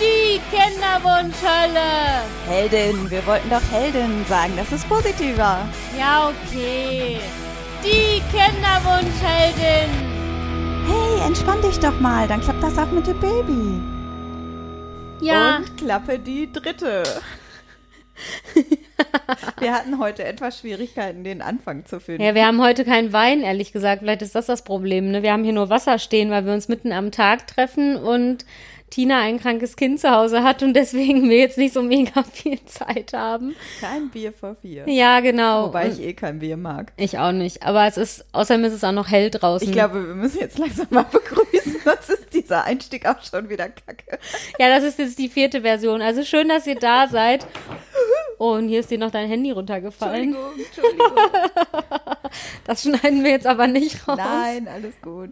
Die Kinderwunschhölle. Heldin, wir wollten doch Heldin sagen, das ist positiver. Ja, okay. Die Kinderwunschheldin. Hey, entspann dich doch mal, dann klappt das auch mit dem Baby. Ja. Und klappe die dritte. wir hatten heute etwas Schwierigkeiten, den Anfang zu finden. Ja, wir haben heute keinen Wein, ehrlich gesagt. Vielleicht ist das das Problem. Ne? Wir haben hier nur Wasser stehen, weil wir uns mitten am Tag treffen und Tina ein krankes Kind zu Hause hat und deswegen wir jetzt nicht so mega viel Zeit haben. Kein Bier vor vier. Ja, genau. Wobei ich eh kein Bier mag. Ich auch nicht. Aber es ist, außerdem ist es auch noch hell draußen. Ich glaube, wir müssen jetzt langsam mal begrüßen, sonst ist dieser Einstieg auch schon wieder kacke. Ja, das ist jetzt die vierte Version. Also schön, dass ihr da seid. Oh, und hier ist dir noch dein Handy runtergefallen. Entschuldigung, Entschuldigung. Das schneiden wir jetzt aber nicht raus. Nein, alles gut.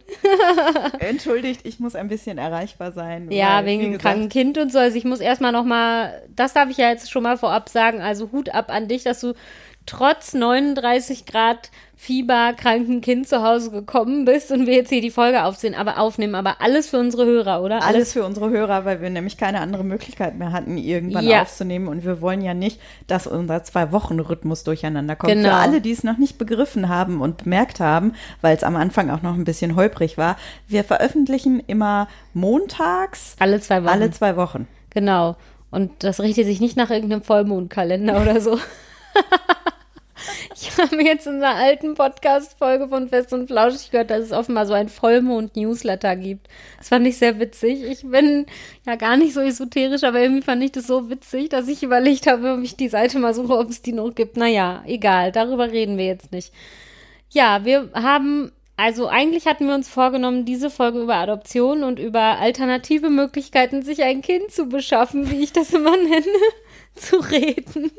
Entschuldigt, ich muss ein bisschen erreichbar sein. Ja, weil, wegen dem kranken Kind und so. Also ich muss erstmal nochmal, das darf ich ja jetzt schon mal vorab sagen, also Hut ab an dich, dass du trotz 39 Grad Fieber kranken Kind zu Hause gekommen bist und wir jetzt hier die Folge aufsehen, aber aufnehmen, aber alles für unsere Hörer, oder? Alles für unsere Hörer, weil wir nämlich keine andere Möglichkeit mehr hatten, irgendwann Ja. aufzunehmen. Und wir wollen ja nicht, dass unser Zwei-Wochen-Rhythmus durcheinander kommt. Genau. Für alle, die es noch nicht begriffen haben und bemerkt haben, weil es am Anfang auch noch ein bisschen holprig war, wir veröffentlichen immer montags Alle zwei Wochen. alle zwei Wochen. Genau. Und das richtet sich nicht nach irgendeinem Vollmondkalender oder so. Ich habe jetzt in einer alten Podcast-Folge von Fest und Flauschig gehört, dass es offenbar so ein Vollmond-Newsletter gibt. Das fand ich sehr witzig. Ich bin ja gar nicht so esoterisch, aber irgendwie fand ich das so witzig, dass ich überlegt habe, ob ich die Seite mal suche, ob es die noch gibt. Naja, egal, darüber reden wir jetzt nicht. Ja, wir haben, also eigentlich hatten wir uns vorgenommen, diese Folge über Adoption und über alternative Möglichkeiten, sich ein Kind zu beschaffen, wie ich das immer nenne, zu reden.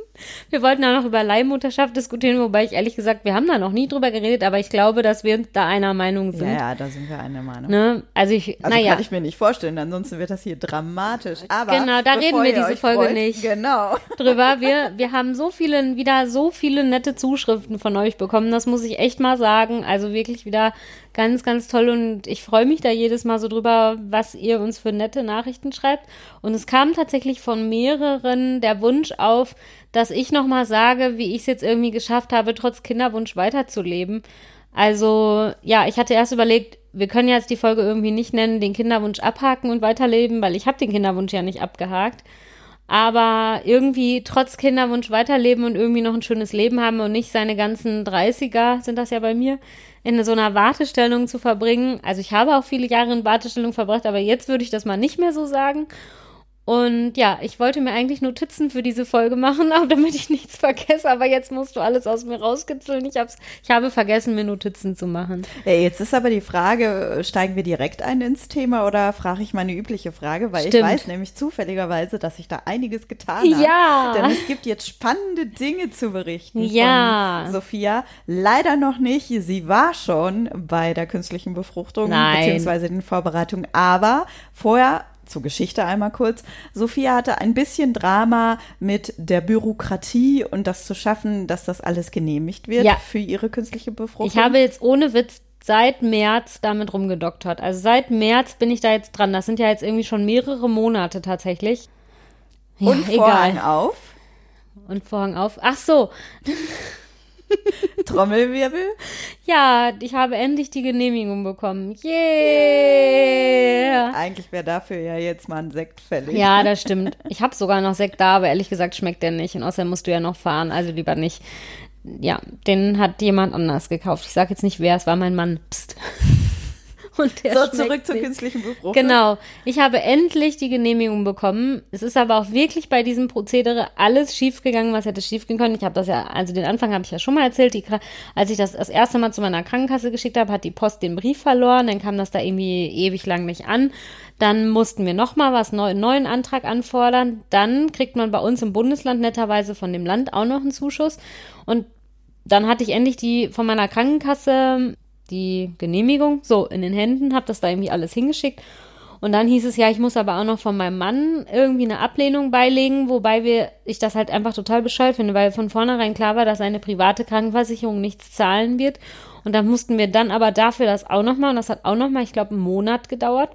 Wir wollten auch noch über Leihmutterschaft diskutieren, wobei ich ehrlich gesagt, wir haben da noch nie drüber geredet, aber ich glaube, dass wir da einer Meinung sind. Ja, ja, da sind wir einer Meinung. Ne? Also ich, Also naja. kann ich mir nicht vorstellen, ansonsten wird das hier dramatisch. Aber Genau, da reden wir diese Folge freut, nicht. Genau. drüber. Wir, wir haben so viele, wieder so viele nette Zuschriften von euch bekommen. Das muss ich echt mal sagen. Also wirklich wieder ganz, ganz toll. Und ich freue mich da jedes Mal so drüber, was ihr uns für nette Nachrichten schreibt. Und es kam tatsächlich von mehreren der Wunsch auf, dass ich nochmal sage, wie ich es jetzt irgendwie geschafft habe, trotz Kinderwunsch weiterzuleben. Also, ja, ich hatte erst überlegt, wir können jetzt die Folge irgendwie nicht nennen, den Kinderwunsch abhaken und weiterleben, weil ich habe den Kinderwunsch ja nicht abgehakt aber irgendwie trotz Kinderwunsch weiterleben und irgendwie noch ein schönes Leben haben und nicht seine ganzen 30er, sind das ja bei mir, in so einer Wartestellung zu verbringen. Also ich habe auch viele Jahre in Wartestellung verbracht, aber jetzt würde ich das mal nicht mehr so sagen. Und ja, ich wollte mir eigentlich Notizen für diese Folge machen, auch damit ich nichts vergesse, aber jetzt musst du alles aus mir rauskitzeln. Ich, hab's, ich habe vergessen, mir Notizen zu machen. Ja, jetzt ist aber die Frage, steigen wir direkt ein ins Thema oder frage ich meine übliche Frage, weil ich Stimmt. weiß nämlich zufälligerweise, dass ich da einiges getan habe. Ja. Denn es gibt jetzt spannende Dinge zu berichten Ja. von Sophia. Leider noch nicht. Sie war schon bei der künstlichen Befruchtung Nein. beziehungsweise den Vorbereitungen, aber vorher zur Geschichte einmal kurz. Sophia hatte ein bisschen Drama mit der Bürokratie und das zu schaffen, dass das alles genehmigt wird Ja. für ihre künstliche Befruchtung. Ich habe jetzt ohne Witz seit März damit rumgedoktert. Also seit März bin ich da jetzt dran. Das sind ja jetzt irgendwie schon mehrere Monate tatsächlich. Ja, und Vorhang egal. auf, Und Vorhang auf. Ach so, Trommelwirbel. ja, ich habe endlich die Genehmigung bekommen. Yeah! Eigentlich wäre dafür ja jetzt mal ein Sekt fällig. Ja, das stimmt. Ich habe sogar noch Sekt da, aber ehrlich gesagt schmeckt der nicht. Und außerdem musst du ja noch fahren, also lieber nicht. Ja, den hat jemand anders gekauft. Ich sage jetzt nicht wer, es war mein Mann. Psst. Und der So, zurück zur künstlichen Befruchtung. Genau. Ich habe endlich die Genehmigung bekommen. Es ist aber auch wirklich bei diesem Prozedere alles schiefgegangen, was hätte schiefgehen können. Ich habe das ja, also den Anfang habe ich ja schon mal erzählt. Die, als ich das das erste Mal zu meiner Krankenkasse geschickt habe, hat die Post den Brief verloren. Dann kam das da irgendwie ewig lang nicht an. Dann mussten wir nochmal was neu, einen neuen Antrag anfordern. Dann kriegt man bei uns im Bundesland netterweise von dem Land auch noch einen Zuschuss. Und dann hatte ich endlich die von meiner Krankenkasse die Genehmigung so in den Händen, habe das da irgendwie alles hingeschickt. Und dann hieß es ja, ich muss aber auch noch von meinem Mann irgendwie eine Ablehnung beilegen, wobei wir, ich das halt einfach total bescheuert finde, weil von vornherein klar war, dass seine private Krankenversicherung nichts zahlen wird. Und dann mussten wir dann aber dafür das auch nochmal, und das hat auch nochmal, ich glaube, einen Monat gedauert.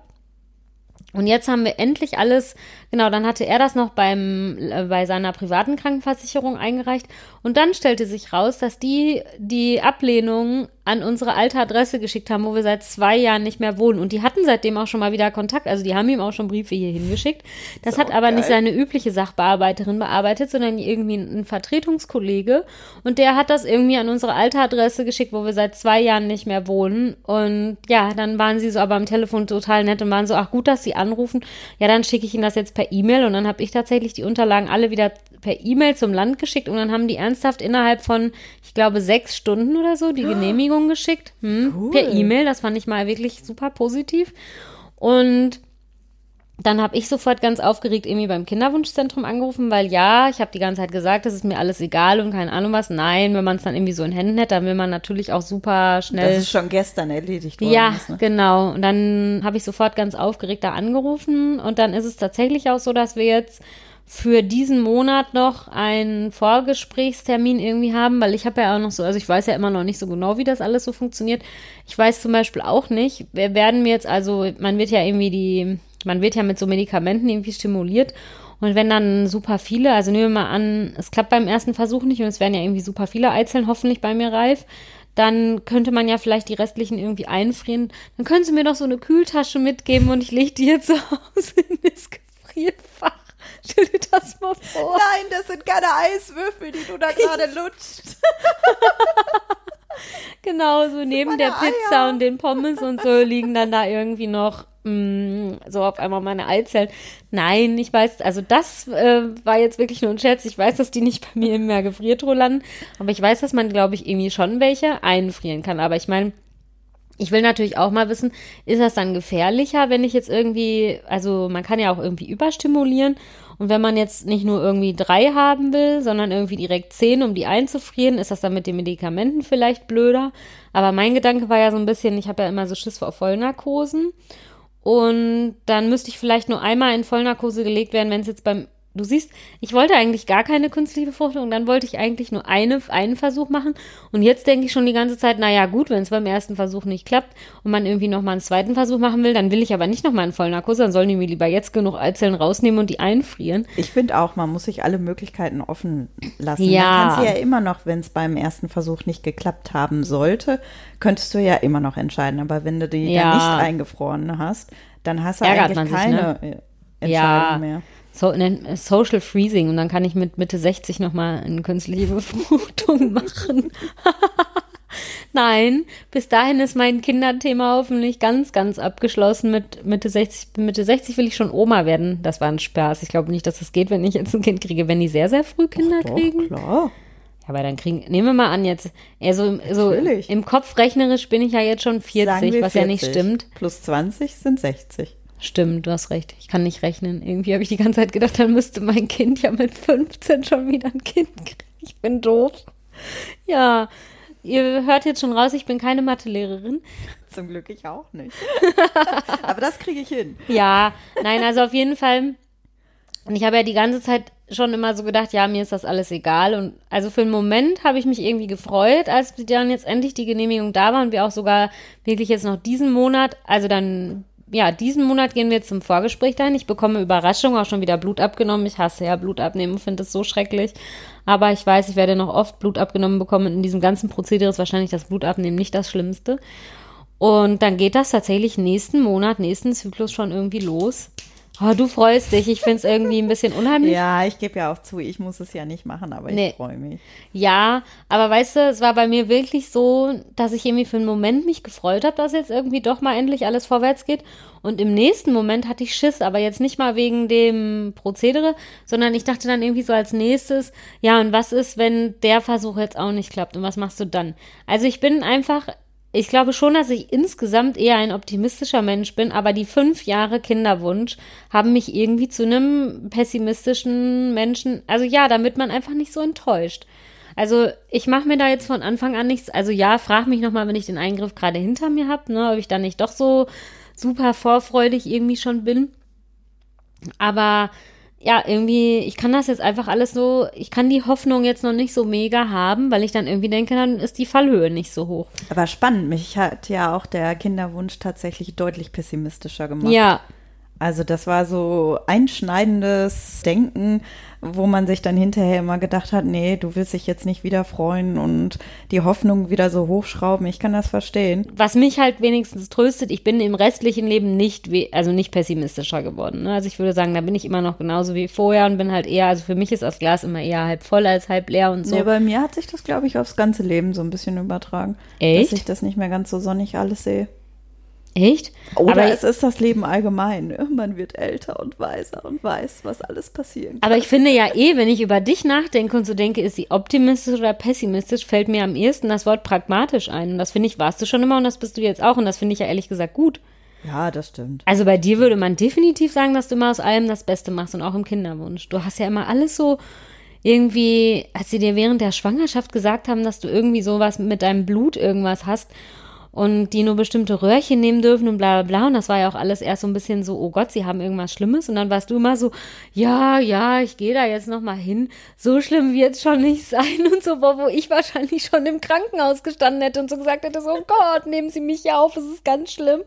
Und jetzt haben wir endlich alles, genau, dann hatte er das noch beim, äh, bei seiner privaten Krankenversicherung eingereicht. Und dann stellte sich raus, dass die die Ablehnung an unsere alte Adresse geschickt haben, wo wir seit zwei Jahren nicht mehr wohnen. Und die hatten seitdem auch schon mal wieder Kontakt. Also die haben ihm auch schon Briefe hier hingeschickt. Das So hat aber geil. nicht seine übliche Sachbearbeiterin bearbeitet, sondern irgendwie ein Vertretungskollege. Und der hat das irgendwie an unsere alte Adresse geschickt, wo wir seit zwei Jahren nicht mehr wohnen. Und ja, dann waren sie so aber am Telefon total nett und waren so, ach gut, dass sie anrufen. Ja, dann schicke ich ihnen das jetzt per E-Mail. Und dann habe ich tatsächlich die Unterlagen alle wieder per E-Mail zum Land geschickt. Und dann haben die ernsthaft innerhalb von, ich glaube, sechs Stunden oder so die Genehmigung geschickt. Hm, Cool. Per E-Mail. Das fand ich mal wirklich super positiv. Und dann habe ich sofort ganz aufgeregt irgendwie beim Kinderwunschzentrum angerufen, weil ja, ich habe die ganze Zeit gesagt, das ist mir alles egal und keine Ahnung was. Nein, wenn man es dann irgendwie so in Händen hätte, dann will man natürlich auch super schnell. Das ist schon gestern erledigt worden. Ja, ist, ne? genau. Und dann habe ich sofort ganz aufgeregt da angerufen. Und dann ist es tatsächlich auch so, dass wir jetzt für diesen Monat noch einen Vorgesprächstermin irgendwie haben, weil ich habe ja auch noch so, also ich weiß ja immer noch nicht so genau, wie das alles so funktioniert. Ich weiß zum Beispiel auch nicht, wir werden mir jetzt, also man wird ja irgendwie die, man wird ja mit so Medikamenten irgendwie stimuliert. Und wenn dann super viele, also nehmen wir mal an, es klappt beim ersten Versuch nicht und es werden ja irgendwie super viele Eizellen hoffentlich bei mir reif, dann könnte man ja vielleicht die restlichen irgendwie einfrieren. Dann können Sie mir doch so eine Kühltasche mitgeben und ich lege die jetzt zu Hause in das Gefrierfach. Stell dir das mal vor. Nein, das sind keine Eiswürfel, die du da gerade lutscht. Genau, so neben der Pizza Eier. und den Pommes und so liegen dann da irgendwie noch mh, so auf einmal meine Eizellen. Nein, ich weiß, also das äh, war jetzt wirklich nur ein Scherz. Ich weiß, dass die nicht bei mir im Meer Gefriertruhe landen, aber ich weiß, dass man, glaube ich, irgendwie schon welche einfrieren kann. Aber ich meine, ich will natürlich auch mal wissen, ist das dann gefährlicher, wenn ich jetzt irgendwie, also man kann ja auch irgendwie überstimulieren und wenn man jetzt nicht nur irgendwie drei haben will, sondern irgendwie direkt zehn, um die einzufrieren, ist das dann mit den Medikamenten vielleicht blöder. Aber mein Gedanke war ja so ein bisschen, ich habe ja immer so Schiss vor Vollnarkosen und dann müsste ich vielleicht nur einmal in Vollnarkose gelegt werden, wenn es jetzt beim Du siehst, ich wollte eigentlich gar keine künstliche Befruchtung, dann wollte ich eigentlich nur eine, einen Versuch machen. Und jetzt denke ich schon die ganze Zeit, naja, gut, wenn es beim ersten Versuch nicht klappt und man irgendwie nochmal einen zweiten Versuch machen will, dann will ich aber nicht nochmal in Vollnarkose, dann sollen die mir lieber jetzt genug Eizellen rausnehmen und die einfrieren. Ich finde auch, man muss sich alle Möglichkeiten offen lassen. Ja. Dann kannst du ja immer noch, wenn es beim ersten Versuch nicht geklappt haben sollte, könntest du ja immer noch entscheiden. Aber wenn du die Ja. dann nicht eingefroren hast, dann hast du Ärgert eigentlich man sich, keine äh, Entscheidung Ja. mehr. So, nennt- Social Freezing und dann kann ich mit Mitte 60 nochmal eine künstliche Befruchtung machen. Nein, bis dahin ist mein Kinderthema hoffentlich ganz, ganz abgeschlossen. Mit Mitte 60, Mitte 60 will ich schon Oma werden. Das war ein Spaß. Ich glaube nicht, dass das geht, wenn ich jetzt ein Kind kriege. Wenn die sehr, sehr früh Kinder Doch, kriegen. klar. Ja, aber dann kriegen, nehmen wir mal an, jetzt, also so Natürlich. im Kopf rechnerisch bin ich ja jetzt schon 40, Sagen wir was ja nicht 40. stimmt. Plus 20 sind 60. Stimmt, du hast recht. Ich kann nicht rechnen. Irgendwie habe ich die ganze Zeit gedacht, dann müsste mein Kind ja mit 15 schon wieder ein Kind kriegen. Ich bin doof. Ja, ihr hört jetzt schon raus, ich bin keine Mathelehrerin. Zum Glück ich auch nicht. Aber das kriege ich hin. Ja, nein, also auf jeden Fall. Und ich habe ja die ganze Zeit schon immer so gedacht, ja, mir ist das alles egal. Und also für einen Moment habe ich mich irgendwie gefreut, als dann jetzt endlich die Genehmigung da war und wir auch sogar wirklich jetzt noch diesen Monat, also dann, ja, diesen Monat gehen wir zum Vorgespräch dahin. Ich bekomme Überraschung, auch schon wieder Blut abgenommen. Ich hasse ja Blut abnehmen und finde es so schrecklich. Aber ich weiß, ich werde noch oft Blut abgenommen bekommen. In diesem ganzen Prozedere ist wahrscheinlich das Blut abnehmen nicht das Schlimmste. Und dann geht das tatsächlich nächsten Monat, nächsten Zyklus schon irgendwie los. Oh, du freust dich. Ich finde es irgendwie ein bisschen unheimlich. Ja, ich gebe ja auch zu, ich muss es ja nicht machen, aber Nee. ich freue mich. Ja, aber weißt du, es war bei mir wirklich so, dass ich irgendwie für einen Moment mich gefreut habe, dass jetzt irgendwie doch mal endlich alles vorwärts geht. Und im nächsten Moment hatte ich Schiss, aber jetzt nicht mal wegen dem Prozedere, sondern ich dachte dann irgendwie so als nächstes, ja, und was ist, wenn der Versuch jetzt auch nicht klappt und was machst du dann? Also ich bin einfach, ich glaube schon, dass ich insgesamt eher ein optimistischer Mensch bin, aber die fünf Jahre Kinderwunsch haben mich irgendwie zu einem pessimistischen Menschen, also ja, damit man einfach nicht so enttäuscht. Also ich mache mir da jetzt von Anfang an nichts. Also ja, frag mich nochmal, wenn ich den Eingriff gerade hinter mir habe, ne, ob ich dann nicht doch so super vorfreudig irgendwie schon bin. Aber ja, irgendwie, ich kann das jetzt einfach alles so, ich kann die Hoffnung jetzt noch nicht so mega haben, weil ich dann irgendwie denke, dann ist die Fallhöhe nicht so hoch. Aber spannend, mich hat ja auch der Kinderwunsch tatsächlich deutlich pessimistischer gemacht. Ja, Also das war so einschneidendes Denken, wo man sich dann hinterher immer gedacht hat, nee, du willst dich jetzt nicht wieder freuen und die Hoffnung wieder so hochschrauben. Ich kann das verstehen. Was mich halt wenigstens tröstet, ich bin im restlichen Leben nicht, also nicht pessimistischer geworden. Ne? Also ich würde sagen, da bin ich immer noch genauso wie vorher und bin halt eher, also für mich ist das Glas immer eher halb voll als halb leer und so. Nee, bei mir hat sich das, glaube ich, aufs ganze Leben so ein bisschen übertragen. Echt? Dass ich das nicht mehr ganz so sonnig alles sehe. Echt? Oder aber es ist das Leben allgemein. Ne? Man wird älter und weiser und weiß, was alles passieren kann. Aber ich finde ja eh, wenn ich über dich nachdenke und so denke, ist sie optimistisch oder pessimistisch, fällt mir am ehesten das Wort pragmatisch ein. Und das finde ich, warst du schon immer und das bist du jetzt auch. Und das finde ich ja ehrlich gesagt gut. Ja, das stimmt. Also bei dir würde man definitiv sagen, dass du immer aus allem das Beste machst und auch im Kinderwunsch. Du hast ja immer alles so irgendwie, als sie dir während der Schwangerschaft gesagt haben, dass du irgendwie sowas mit deinem Blut irgendwas hast und die nur bestimmte Röhrchen nehmen dürfen und bla bla bla. Und das war ja auch alles erst so ein bisschen so, oh Gott, sie haben irgendwas Schlimmes. Und dann warst du immer so, ja, ja, ich gehe da jetzt nochmal hin. So schlimm wird es schon nicht sein. Und so, wo, wo ich wahrscheinlich schon im Krankenhaus gestanden hätte und so gesagt hätte, so, oh Gott, nehmen Sie mich hier auf, es ist ganz schlimm.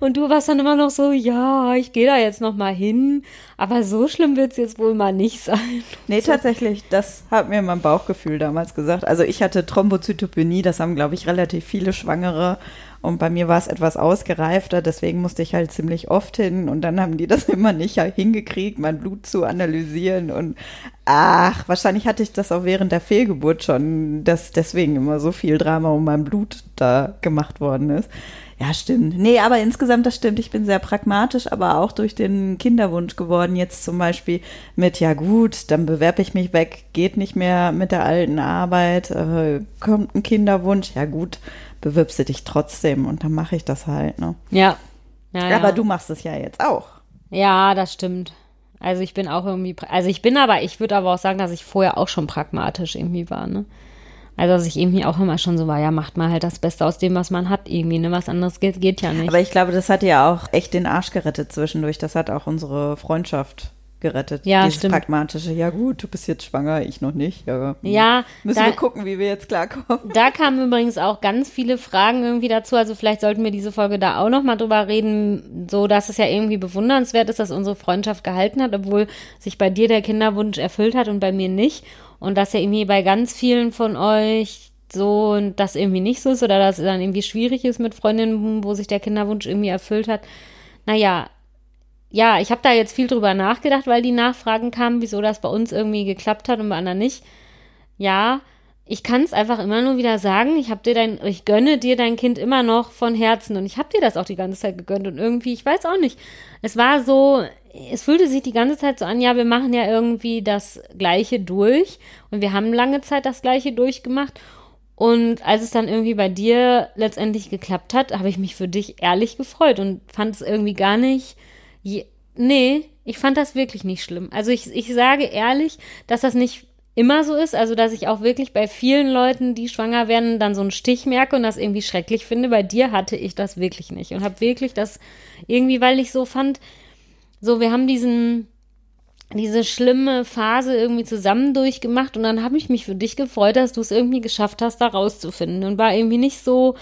Und du warst dann immer noch so, ja, ich gehe da jetzt noch mal hin. Aber so schlimm wird es jetzt wohl mal nicht sein. Nee, so. tatsächlich, das hat mir mein Bauchgefühl damals gesagt. Also ich hatte Thrombozytopenie, das haben, glaube ich, relativ viele Schwangere. Und bei mir war es etwas ausgereifter, deswegen musste ich halt ziemlich oft hin. Und dann haben die das immer nicht hingekriegt, mein Blut zu analysieren. Und ach, wahrscheinlich hatte ich das auch während der Fehlgeburt schon, dass deswegen immer so viel Drama um mein Blut da gemacht worden ist. Ja, stimmt. Nee, aber insgesamt, das stimmt. Ich bin sehr pragmatisch, aber auch durch den Kinderwunsch geworden. Jetzt zum Beispiel mit, ja gut, dann bewerbe ich mich weg, geht nicht mehr mit der alten Arbeit, äh, kommt ein Kinderwunsch, ja gut, bewirbst du dich trotzdem und dann mache ich das halt, ne? Ja. ja, ja. Aber du machst es ja jetzt auch. Ja, das stimmt. Also ich bin auch irgendwie, also ich bin aber, ich würde aber auch sagen, dass ich vorher auch schon pragmatisch irgendwie war, ne? Also, dass ich irgendwie auch immer schon so war, ja, macht mal halt das Beste aus dem, was man hat, irgendwie, ne? Was anderes geht, geht ja nicht. Aber ich glaube, das hat ja auch echt den Arsch gerettet zwischendurch. Das hat auch unsere Freundschaft gerettet. Ja, Dieses stimmt. pragmatische, ja gut, du bist jetzt schwanger, ich noch nicht. Ja, ja müssen da, wir gucken, wie wir jetzt klarkommen. Da kamen übrigens auch ganz viele Fragen irgendwie dazu. Also vielleicht sollten wir diese Folge da auch noch mal drüber reden, so dass es ja irgendwie bewundernswert ist, dass unsere Freundschaft gehalten hat, obwohl sich bei dir der Kinderwunsch erfüllt hat und bei mir nicht. Und dass ja irgendwie bei ganz vielen von euch so das irgendwie nicht so ist oder dass es dann irgendwie schwierig ist mit Freundinnen, wo sich der Kinderwunsch irgendwie erfüllt hat. Naja, ja, ich habe da jetzt viel drüber nachgedacht, weil die Nachfragen kamen, wieso das bei uns irgendwie geklappt hat und bei anderen nicht. Ja, ich kann es einfach immer nur wieder sagen, ich habe dir dein, ich gönne dir dein Kind immer noch von Herzen und ich habe dir das auch die ganze Zeit gegönnt und irgendwie, ich weiß auch nicht. Es war so, es fühlte sich die ganze Zeit so an, ja, wir machen ja irgendwie das Gleiche durch und wir haben lange Zeit das Gleiche durchgemacht. Und als es dann irgendwie bei dir letztendlich geklappt hat, habe ich mich für dich ehrlich gefreut und fand es irgendwie gar nicht, je, nee, ich fand das wirklich nicht schlimm. Also ich, ich sage ehrlich, dass das nicht immer so ist, also dass ich auch wirklich bei vielen Leuten, die schwanger werden, dann so einen Stich merke und das irgendwie schrecklich finde. Bei dir hatte ich das wirklich nicht und habe wirklich das irgendwie, weil ich so fand, so, wir haben diesen, diese schlimme Phase irgendwie zusammen durchgemacht und dann habe ich mich für dich gefreut, dass du es irgendwie geschafft hast, da rauszufinden und war irgendwie nicht so,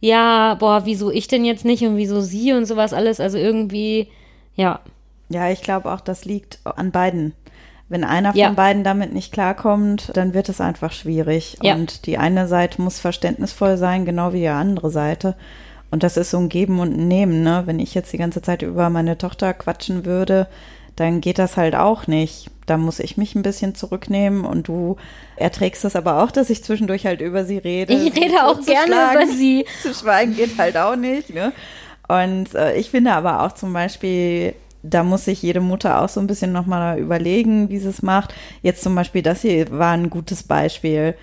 ja, boah, wieso ich denn jetzt nicht und wieso sie und sowas alles, also irgendwie, ja. Ja, ich glaube auch, das liegt an beiden. Wenn einer ja. von beiden damit nicht klarkommt, dann wird es einfach schwierig. Ja. Und die eine Seite muss verständnisvoll sein, genau wie die andere Seite. Und das ist so ein Geben und ein Nehmen, ne? Wenn ich jetzt die ganze Zeit über meine Tochter quatschen würde, dann geht das halt auch nicht. Da muss ich mich ein bisschen zurücknehmen und du erträgst das aber auch, dass ich zwischendurch halt über sie rede. Ich rede auch gerne über sie. Zu schweigen geht halt auch nicht, ne? Und äh, ich finde aber auch zum Beispiel, da muss sich jede Mutter auch so ein bisschen nochmal überlegen, wie sie es macht. Jetzt zum Beispiel, das hier war ein gutes Beispiel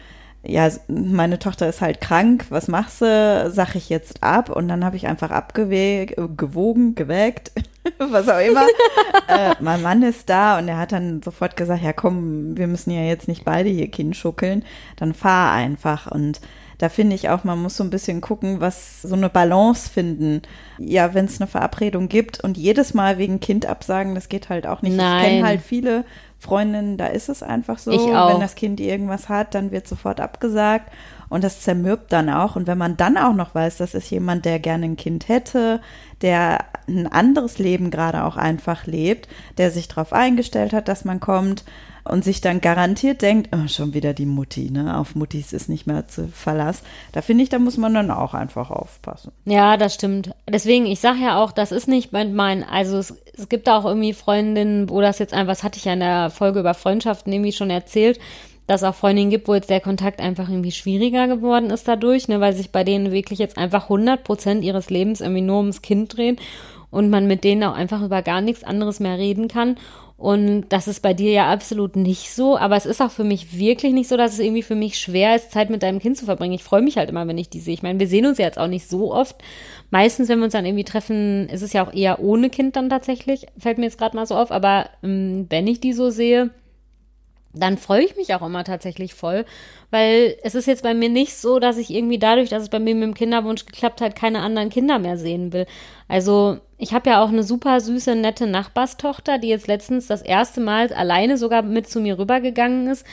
ja, meine Tochter ist halt krank, was machst du? Sag ich jetzt ab und dann habe ich einfach abgewogen, gewägt, was auch immer. äh, mein Mann ist da und er hat dann sofort gesagt, ja komm, wir müssen ja jetzt nicht beide hier Kind schuckeln, dann fahr einfach und da finde ich auch, man muss so ein bisschen gucken, was so eine Balance finden. Ja, wenn es eine Verabredung gibt und jedes Mal wegen Kind absagen, das geht halt auch nicht. Nein. Ich kenne halt viele Freundinnen, da ist es einfach so. Ich auch. Wenn das Kind irgendwas hat, dann wird sofort abgesagt und das zermürbt dann auch. Und wenn man dann auch noch weiß, das ist jemand, der gerne ein Kind hätte, der ein anderes Leben gerade auch einfach lebt, der sich darauf eingestellt hat, dass man kommt und sich dann garantiert denkt, oh, schon wieder die Mutti, ne? Auf Muttis ist nicht mehr zu Verlass. Da finde ich, da muss man dann auch einfach aufpassen. Ja, das stimmt. Deswegen, ich sage ja auch, das ist nicht mein, also es, es gibt auch irgendwie Freundinnen, wo das jetzt einfach, das hatte ich ja in der Folge über Freundschaften irgendwie schon erzählt, dass auch Freundinnen gibt, wo jetzt der Kontakt einfach irgendwie schwieriger geworden ist dadurch, ne, weil sich bei denen wirklich jetzt einfach 100 Prozent ihres Lebens irgendwie nur ums Kind drehen und man mit denen auch einfach über gar nichts anderes mehr reden kann. Und das ist bei dir ja absolut nicht so, aber es ist auch für mich wirklich nicht so, dass es irgendwie für mich schwer ist, Zeit mit deinem Kind zu verbringen. Ich freue mich halt immer, wenn ich die sehe. Ich meine, wir sehen uns ja jetzt auch nicht so oft. Meistens, wenn wir uns dann irgendwie treffen, ist es ja auch eher ohne Kind dann tatsächlich, fällt mir jetzt gerade mal so auf. Aber ähm, wenn ich die so sehe, dann freue ich mich auch immer tatsächlich voll, weil es ist jetzt bei mir nicht so, dass ich irgendwie dadurch, dass es bei mir mit dem Kinderwunsch geklappt hat, keine anderen Kinder mehr sehen will. Also ich habe ja auch eine super süße, nette Nachbarstochter, die jetzt letztens das erste Mal alleine sogar mit zu mir rübergegangen ist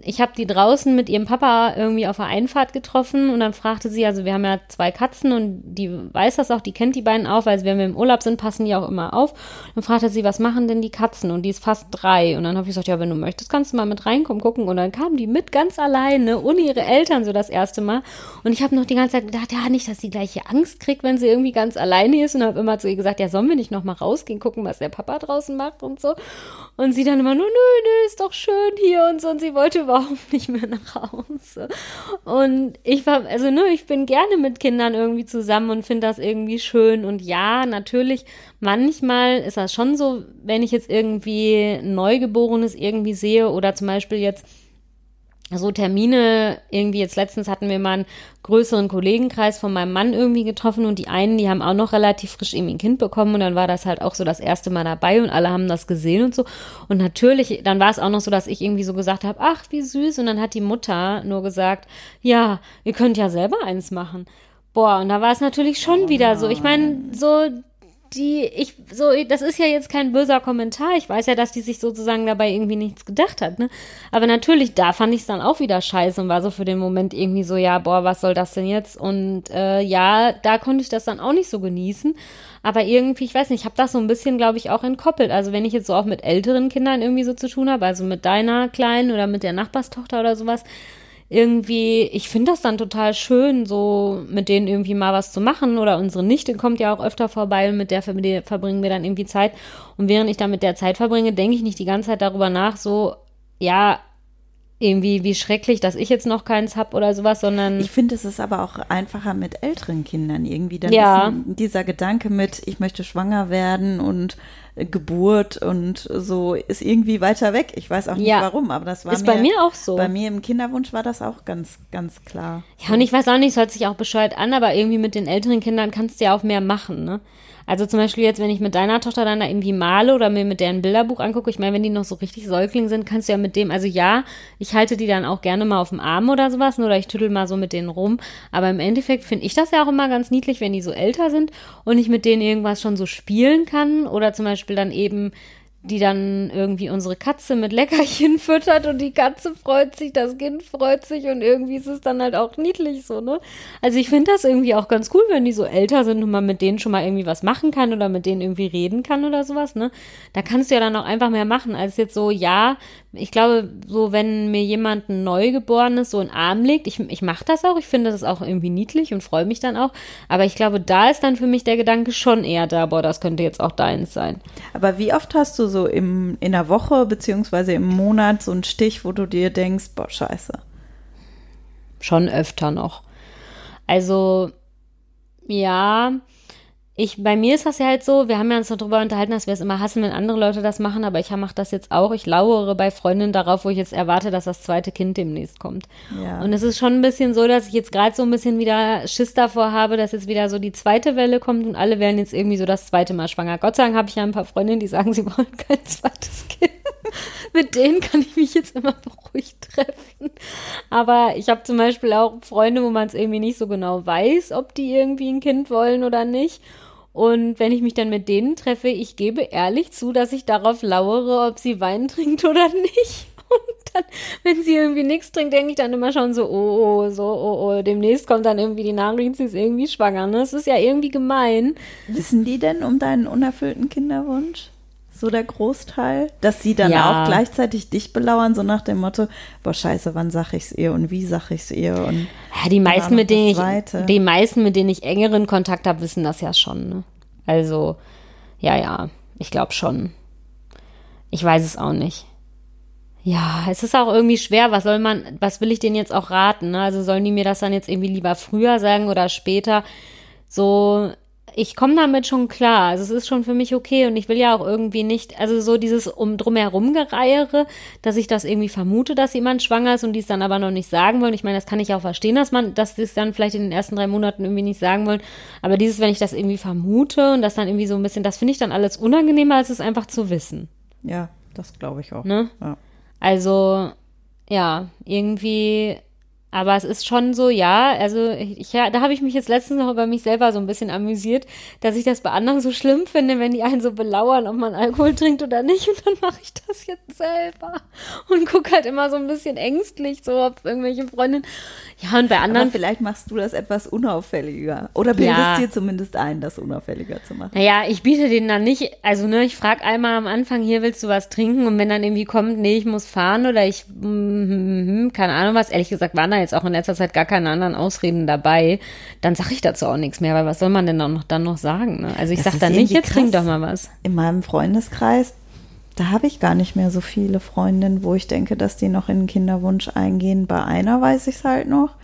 ich habe die draußen mit ihrem Papa irgendwie auf der Einfahrt getroffen und dann fragte sie, also wir haben ja zwei Katzen und die weiß das auch, die kennt die beiden auch, weil wenn wir im Urlaub sind, passen die auch immer auf. Dann fragte sie, was machen denn die Katzen? Und die ist fast drei. Und dann habe ich gesagt, ja, wenn du möchtest, kannst du mal mit reinkommen, gucken. Und dann kamen die mit ganz alleine, ohne ihre Eltern so das erste Mal. Und ich habe noch die ganze Zeit gedacht, ja, nicht, dass sie gleiche Angst kriegt, wenn sie irgendwie ganz alleine ist. Und habe immer zu ihr gesagt, ja, sollen wir nicht noch mal rausgehen, gucken, was der Papa draußen macht und so. Und sie dann immer nur, nö, nö, ist doch schön hier und so. Und sie wollte überhaupt nicht mehr nach Hause. Und ich war, also ne, ich bin gerne mit Kindern irgendwie zusammen und finde das irgendwie schön. Und ja, natürlich, manchmal ist das schon so, wenn ich jetzt irgendwie Neugeborenes irgendwie sehe oder zum Beispiel jetzt so Termine, irgendwie jetzt letztens hatten wir mal einen größeren Kollegenkreis von meinem Mann irgendwie getroffen und die einen, die haben auch noch relativ frisch irgendwie ein Kind bekommen und dann war das halt auch so das erste Mal dabei und alle haben das gesehen und so. Und natürlich, dann war es auch noch so, dass ich irgendwie so gesagt habe, ach, wie süß. Und dann hat die Mutter nur gesagt, ja, ihr könnt ja selber eins machen. Boah, und da war es natürlich schon oh wieder so. Ich meine, so die, ich, so, das ist ja jetzt kein böser Kommentar. Ich weiß ja, dass die sich sozusagen dabei irgendwie nichts gedacht hat, ne? Aber natürlich, da fand ich es dann auch wieder scheiße und war so für den Moment irgendwie so, ja, boah, was soll das denn jetzt? Und äh, ja, da konnte ich das dann auch nicht so genießen. Aber irgendwie, ich weiß nicht, ich habe das so ein bisschen, glaube ich, auch entkoppelt. Also wenn ich jetzt so auch mit älteren Kindern irgendwie so zu tun habe, also mit deiner Kleinen oder mit der Nachbarstochter oder sowas, irgendwie, ich finde das dann total schön, so mit denen irgendwie mal was zu machen. Oder unsere Nichte kommt ja auch öfter vorbei und mit der verbringen wir dann irgendwie Zeit. Und während ich dann mit der Zeit verbringe, denke ich nicht die ganze Zeit darüber nach, so, ja, irgendwie wie schrecklich, dass ich jetzt noch keins habe oder sowas, sondern. Ich finde, es ist aber auch einfacher mit älteren Kindern irgendwie. Dann ja. dieser Gedanke mit, ich möchte schwanger werden und Geburt und so ist irgendwie weiter weg. Ich weiß auch nicht ja. warum, aber das war ist mir, bei mir auch so. Bei mir im Kinderwunsch war das auch ganz, ganz klar. Ja, und ich weiß auch nicht, es hört sich auch bescheuert an, aber irgendwie mit den älteren Kindern kannst du ja auch mehr machen, ne? Also zum Beispiel jetzt, wenn ich mit deiner Tochter dann da irgendwie male oder mir mit deren Bilderbuch angucke, ich meine, wenn die noch so richtig Säugling sind, kannst du ja mit dem, also ja, ich halte die dann auch gerne mal auf dem Arm oder sowas, oder ich tüttel mal so mit denen rum. Aber im Endeffekt finde ich das ja auch immer ganz niedlich, wenn die so älter sind und ich mit denen irgendwas schon so spielen kann oder zum Beispiel dann eben die dann irgendwie unsere Katze mit Leckerchen füttert und die Katze freut sich, das Kind freut sich und irgendwie ist es dann halt auch niedlich so, ne? Also ich finde das irgendwie auch ganz cool, wenn die so älter sind und man mit denen schon mal irgendwie was machen kann oder mit denen irgendwie reden kann oder sowas, ne? Da kannst du ja dann auch einfach mehr machen, als jetzt so, ja, ich glaube, so wenn mir jemand ein Neugeborenes so in den Arm legt, ich, ich mache das auch, ich finde das auch irgendwie niedlich und freue mich dann auch, aber ich glaube, da ist dann für mich der Gedanke schon eher da, boah, das könnte jetzt auch deins sein. Aber wie oft hast du so im, in der Woche beziehungsweise im Monat so einen Stich, wo du dir denkst, boah, scheiße? Schon öfter noch. Also, ja, ich, bei mir ist das ja halt so, wir haben ja uns noch darüber unterhalten, dass wir es immer hassen, wenn andere Leute das machen, aber ich mache das jetzt auch. Ich lauere bei Freundinnen darauf, wo ich jetzt erwarte, dass das zweite Kind demnächst kommt. Ja. Und es ist schon ein bisschen so, dass ich jetzt gerade so ein bisschen wieder Schiss davor habe, dass jetzt wieder so die zweite Welle kommt und alle werden jetzt irgendwie so das zweite Mal schwanger. Gott sei Dank habe ich ja ein paar Freundinnen, die sagen, sie wollen kein zweites Kind. Mit denen kann ich mich jetzt immer beruhigt treffen. Aber ich habe zum Beispiel auch Freunde, wo man es irgendwie nicht so genau weiß, ob die irgendwie ein Kind wollen oder nicht. Und wenn ich mich dann mit denen treffe, ich gebe ehrlich zu, dass ich darauf lauere, ob sie Wein trinkt oder nicht. Und dann, wenn sie irgendwie nichts trinkt, denke ich dann immer schon so, oh, oh, so, oh, oh, demnächst kommt dann irgendwie die Nachricht, sie ist irgendwie schwanger. Ne? Das ist ja irgendwie gemein. Wissen die denn um deinen unerfüllten Kinderwunsch? So der Großteil, dass sie dann Ja. auch gleichzeitig dich belauern, so nach dem Motto, boah, scheiße, wann sag ich's ihr und wie sag ich's ihr und Ja, die meisten, mit denen ich, die meisten, mit denen ich engeren Kontakt habe, wissen das ja schon. Ne? Also, ja, ja, ich glaube schon. Ich weiß es auch nicht. Ja, es ist auch irgendwie schwer. Was soll man, was will ich denen jetzt auch raten? Ne? Also sollen die mir das dann jetzt irgendwie lieber früher sagen oder später? So, ich komme damit schon klar. Also es ist schon für mich okay und ich will ja auch irgendwie nicht, also so dieses um drumherum gereiere, dass ich das irgendwie vermute, dass jemand schwanger ist und die es dann aber noch nicht sagen wollen. Ich meine, das kann ich auch verstehen, dass man, dass die es dann vielleicht in den ersten drei Monaten irgendwie nicht sagen wollen. Aber dieses, wenn ich das irgendwie vermute und das dann irgendwie so ein bisschen, das finde ich dann alles unangenehmer, als es einfach zu wissen. ja, das glaube ich auch. Ne? Ja. Also, ja, irgendwie, aber es ist schon so, ja, also ich, ja, da habe ich mich jetzt letztens noch über mich selber so ein bisschen amüsiert, dass ich das bei anderen so schlimm finde, wenn die einen so belauern, ob man Alkohol trinkt oder nicht. Und dann mache ich das jetzt selber und gucke halt immer so ein bisschen ängstlich, so ob irgendwelche Freundinnen. Ja, und bei Aber anderen vielleicht machst du das etwas unauffälliger. Oder bildest Ja. dir zumindest ein, das unauffälliger zu machen. Naja, ich biete denen dann nicht, also ne, ich frage einmal am Anfang, hier willst du was trinken und wenn dann irgendwie kommt, nee, ich muss fahren oder ich, mm, mm, keine Ahnung was, ehrlich gesagt waren da jetzt auch in letzter Zeit gar keine anderen Ausreden dabei, dann sage ich dazu auch nichts mehr, weil was soll man denn auch noch, dann noch sagen, ne? Also ich Das sag ist dann nicht, jetzt trink doch mal was. In meinem Freundeskreis, da habe ich gar nicht mehr so viele Freundinnen, wo ich denke, dass die noch in den Kinderwunsch eingehen. Bei einer weiß ich es halt noch.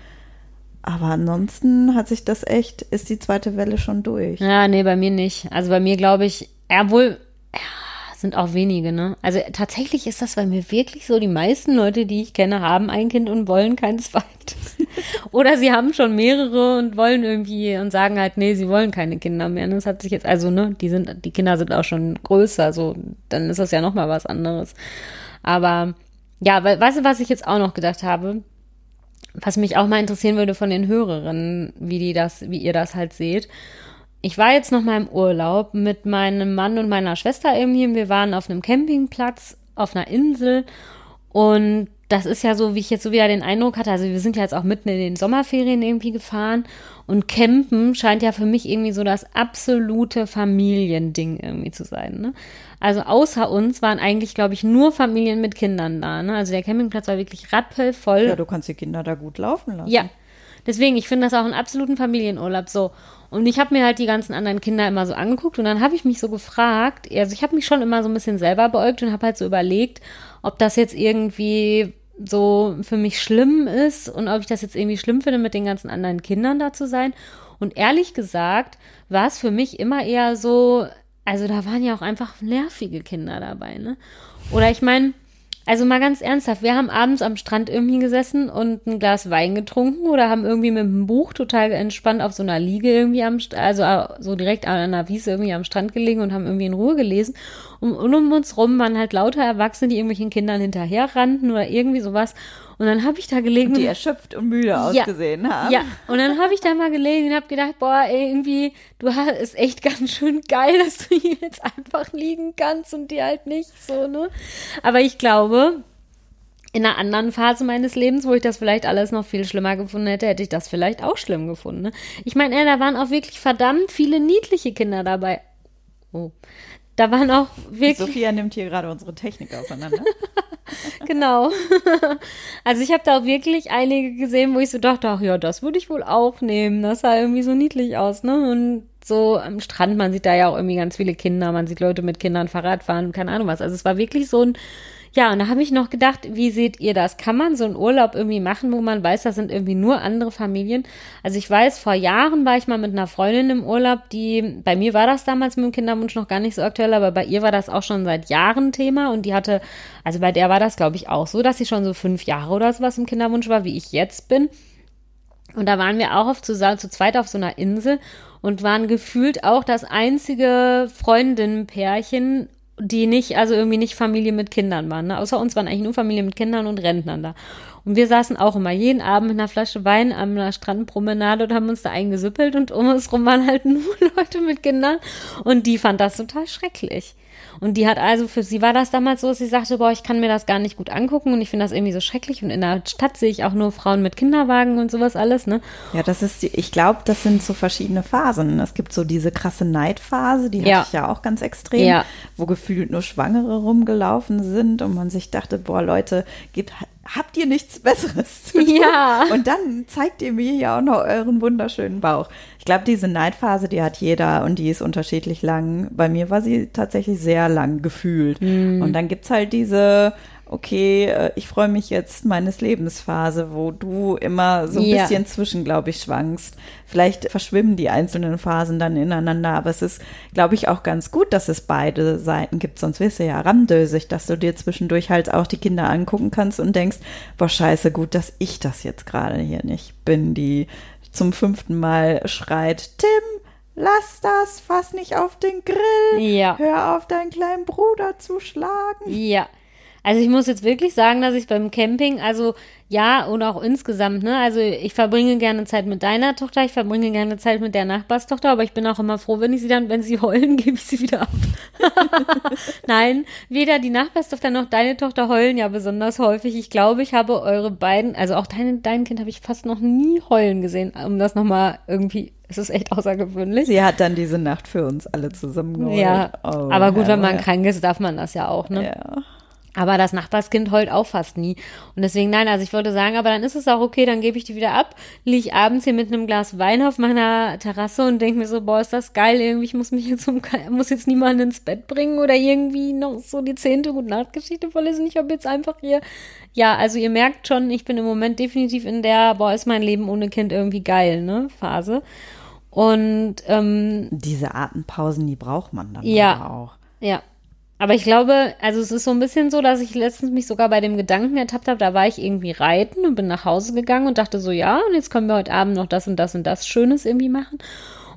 Aber ansonsten hat sich das echt, ist die zweite Welle schon durch. Ja, nee, bei mir nicht. Also bei mir glaube ich, ja, wohl, ja, sind auch wenige, ne? Also tatsächlich ist das bei mir wirklich so, die meisten Leute, die ich kenne, haben ein Kind und wollen kein zweites. Oder sie haben schon mehrere und wollen irgendwie und sagen halt, nee, sie wollen keine Kinder mehr. Und Das hat sich jetzt, also, ne, die sind, die Kinder sind auch schon größer, so, dann ist das ja nochmal was anderes. Aber, ja, weil, weißt du, was ich jetzt auch noch gedacht habe? was mich auch mal interessieren würde von den Hörerinnen, wie die das, wie ihr das halt seht. Ich war jetzt noch mal im Urlaub mit meinem Mann und meiner Schwester irgendwie. und Wir waren auf einem Campingplatz auf einer Insel und das ist ja so, wie ich jetzt so wieder den Eindruck hatte. Also wir sind ja jetzt auch mitten in den Sommerferien irgendwie gefahren und Campen scheint ja für mich irgendwie so das absolute Familiending irgendwie zu sein. Ne? Also außer uns waren eigentlich, glaube ich, nur Familien mit Kindern da. Ne? Also der Campingplatz war wirklich rappelvoll. Ja, du kannst die Kinder da gut laufen lassen. Ja. Deswegen, ich finde das auch einen absoluten Familienurlaub so. Und ich habe mir halt die ganzen anderen Kinder immer so angeguckt und dann habe ich mich so gefragt, also ich habe mich schon immer so ein bisschen selber beäugt und habe halt so überlegt, ob das jetzt irgendwie so für mich schlimm ist und ob ich das jetzt irgendwie schlimm finde, mit den ganzen anderen Kindern da zu sein. Und ehrlich gesagt war es für mich immer eher so, also da waren ja auch einfach nervige Kinder dabei, ne? Oder ich meine, also mal ganz ernsthaft, wir haben abends am Strand irgendwie gesessen und ein Glas Wein getrunken oder haben irgendwie mit einem Buch total entspannt auf so einer Liege irgendwie am, also äh, so direkt an einer Wiese irgendwie am Strand gelegen und haben irgendwie in Ruhe gelesen. Und um uns rum waren halt lauter Erwachsene, die irgendwelchen Kindern hinterher rannten oder irgendwie sowas. Und dann habe ich da gelegen Die und erschöpft und müde Ja. ausgesehen haben. ja, und dann habe ich da mal gelegen und habe gedacht, boah, ey, irgendwie, du hast ist echt ganz schön geil, dass du hier jetzt einfach liegen kannst und dir halt nicht so, ne? Aber ich glaube, in einer anderen Phase meines Lebens, wo ich das vielleicht alles noch viel schlimmer gefunden hätte, hätte ich das vielleicht auch schlimm gefunden. Ne? Ich meine, ey, da waren auch wirklich verdammt viele niedliche Kinder dabei. Oh. Da waren auch wirklich. Sophia nimmt hier gerade unsere Technik auseinander. Genau. Also ich habe da auch wirklich einige gesehen, wo ich so dachte, ach ja, das würde ich wohl auch nehmen. Das sah irgendwie so niedlich aus, ne? Und so am Strand, man sieht da ja auch irgendwie ganz viele Kinder, man sieht Leute mit Kindern Fahrrad fahren, keine Ahnung was. Also es war wirklich so ein, ja, und da habe ich noch gedacht, wie seht ihr das? Kann man so einen Urlaub irgendwie machen, wo man weiß, das sind irgendwie nur andere Familien? Also ich weiß, vor Jahren war ich mal mit einer Freundin im Urlaub, die, bei mir war das damals mit dem Kinderwunsch noch gar nicht so aktuell, aber bei ihr war das auch schon seit Jahren Thema und die hatte, also bei der war das, glaube ich, auch so, dass sie schon so fünf Jahre oder sowas im Kinderwunsch war, wie ich jetzt bin. Und da waren wir auch auf, zu, zu zweit auf so einer Insel und waren gefühlt auch das einzige Freundinnenpärchen die nicht, also irgendwie nicht Familie mit Kindern waren. Ne? Außer uns waren eigentlich nur Familie mit Kindern und Rentnern da. Und wir saßen auch immer jeden Abend mit einer Flasche Wein an einer Strandpromenade und haben uns da eingesüppelt und um uns rum waren halt nur Leute mit Kindern und die fand das total schrecklich. Und die hat also, für sie war das damals so, dass sie sagte, boah, ich kann mir das gar nicht gut angucken und ich finde das irgendwie so schrecklich. Und in der Stadt sehe ich auch nur Frauen mit Kinderwagen und sowas alles, ne? Ja, das ist, die, ich glaube, das sind so verschiedene Phasen. Es gibt so diese krasse Neidphase, die ja. hatte ich ja auch ganz extrem, ja. wo gefühlt nur Schwangere rumgelaufen sind und man sich dachte, boah, Leute, gibt, habt ihr nichts Besseres zu tun? Ja. Und dann zeigt ihr mir ja auch noch euren wunderschönen Bauch. Ich glaube, diese Neidphase, die hat jeder und die ist unterschiedlich lang. Bei mir war sie tatsächlich sehr lang gefühlt. Mm. Und dann gibt es halt diese okay, äh, ich freue mich jetzt meines Lebensphase, wo du immer so ein ja. bisschen zwischen, glaube ich, schwankst. Vielleicht verschwimmen die einzelnen Phasen dann ineinander, aber es ist, glaube ich, auch ganz gut, dass es beide Seiten gibt, sonst wirst du ja ramdösig, dass du dir zwischendurch halt auch die Kinder angucken kannst und denkst, boah, scheiße, gut, dass ich das jetzt gerade hier nicht bin, die zum fünften Mal schreit, Tim, Lass das, fass nicht auf den Grill. Ja. Hör auf, deinen kleinen Bruder zu schlagen. Ja. Also ich muss jetzt wirklich sagen, dass ich beim Camping, also ja, und auch insgesamt, ne, also ich verbringe gerne Zeit mit deiner Tochter, ich verbringe gerne Zeit mit der Nachbarstochter, aber ich bin auch immer froh, wenn ich sie dann, wenn sie heulen, gebe ich sie wieder ab. Nein, weder die Nachbarstochter noch deine Tochter heulen ja besonders häufig. Ich glaube, ich habe eure beiden, also auch deine, dein Kind habe ich fast noch nie heulen gesehen, um das nochmal irgendwie es ist echt außergewöhnlich. Sie hat dann diese Nacht für uns alle zusammen geholt. Ja, oh, aber gut, wenn man krank ist, darf man das ja auch, ne? Ja. Aber das Nachbarskind heult auch fast nie. Und deswegen, nein, also ich wollte sagen, aber dann ist es auch okay, dann gebe ich die wieder ab, liege abends hier mit einem Glas Wein auf meiner Terrasse und denke mir so, boah, ist das geil, irgendwie, ich muss mich jetzt um, muss jetzt niemanden ins Bett bringen oder irgendwie noch so die zehnte Gute-Nacht-Geschichte vorlesen. Ich habe jetzt einfach hier, ja, also ihr merkt schon, ich bin im Moment definitiv in der, boah, ist mein Leben ohne Kind irgendwie geil, ne, Phase. Und, ähm, Diese Atempausen, die braucht man dann ja, auch. Ja, aber ich glaube, also es ist so ein bisschen so, dass ich letztens mich sogar bei dem Gedanken ertappt habe, da war ich irgendwie reiten und bin nach Hause gegangen und dachte so, ja, und jetzt können wir heute Abend noch das und das und das Schönes irgendwie machen.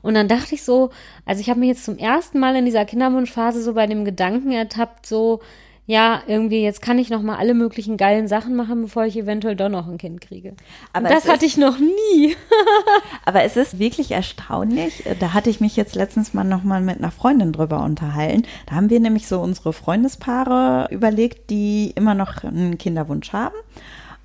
Und dann dachte ich so, also ich habe mich jetzt zum ersten Mal in dieser Kinderwunschphase so bei dem Gedanken ertappt, so, ja, irgendwie, jetzt kann ich noch mal alle möglichen geilen Sachen machen, bevor ich eventuell doch noch ein Kind kriege. Aber das hatte ist, ich noch nie. aber es ist wirklich erstaunlich. Da hatte ich mich jetzt letztens mal noch mal mit einer Freundin drüber unterhalten. Da haben wir nämlich so unsere Freundespaare überlegt, die immer noch einen Kinderwunsch haben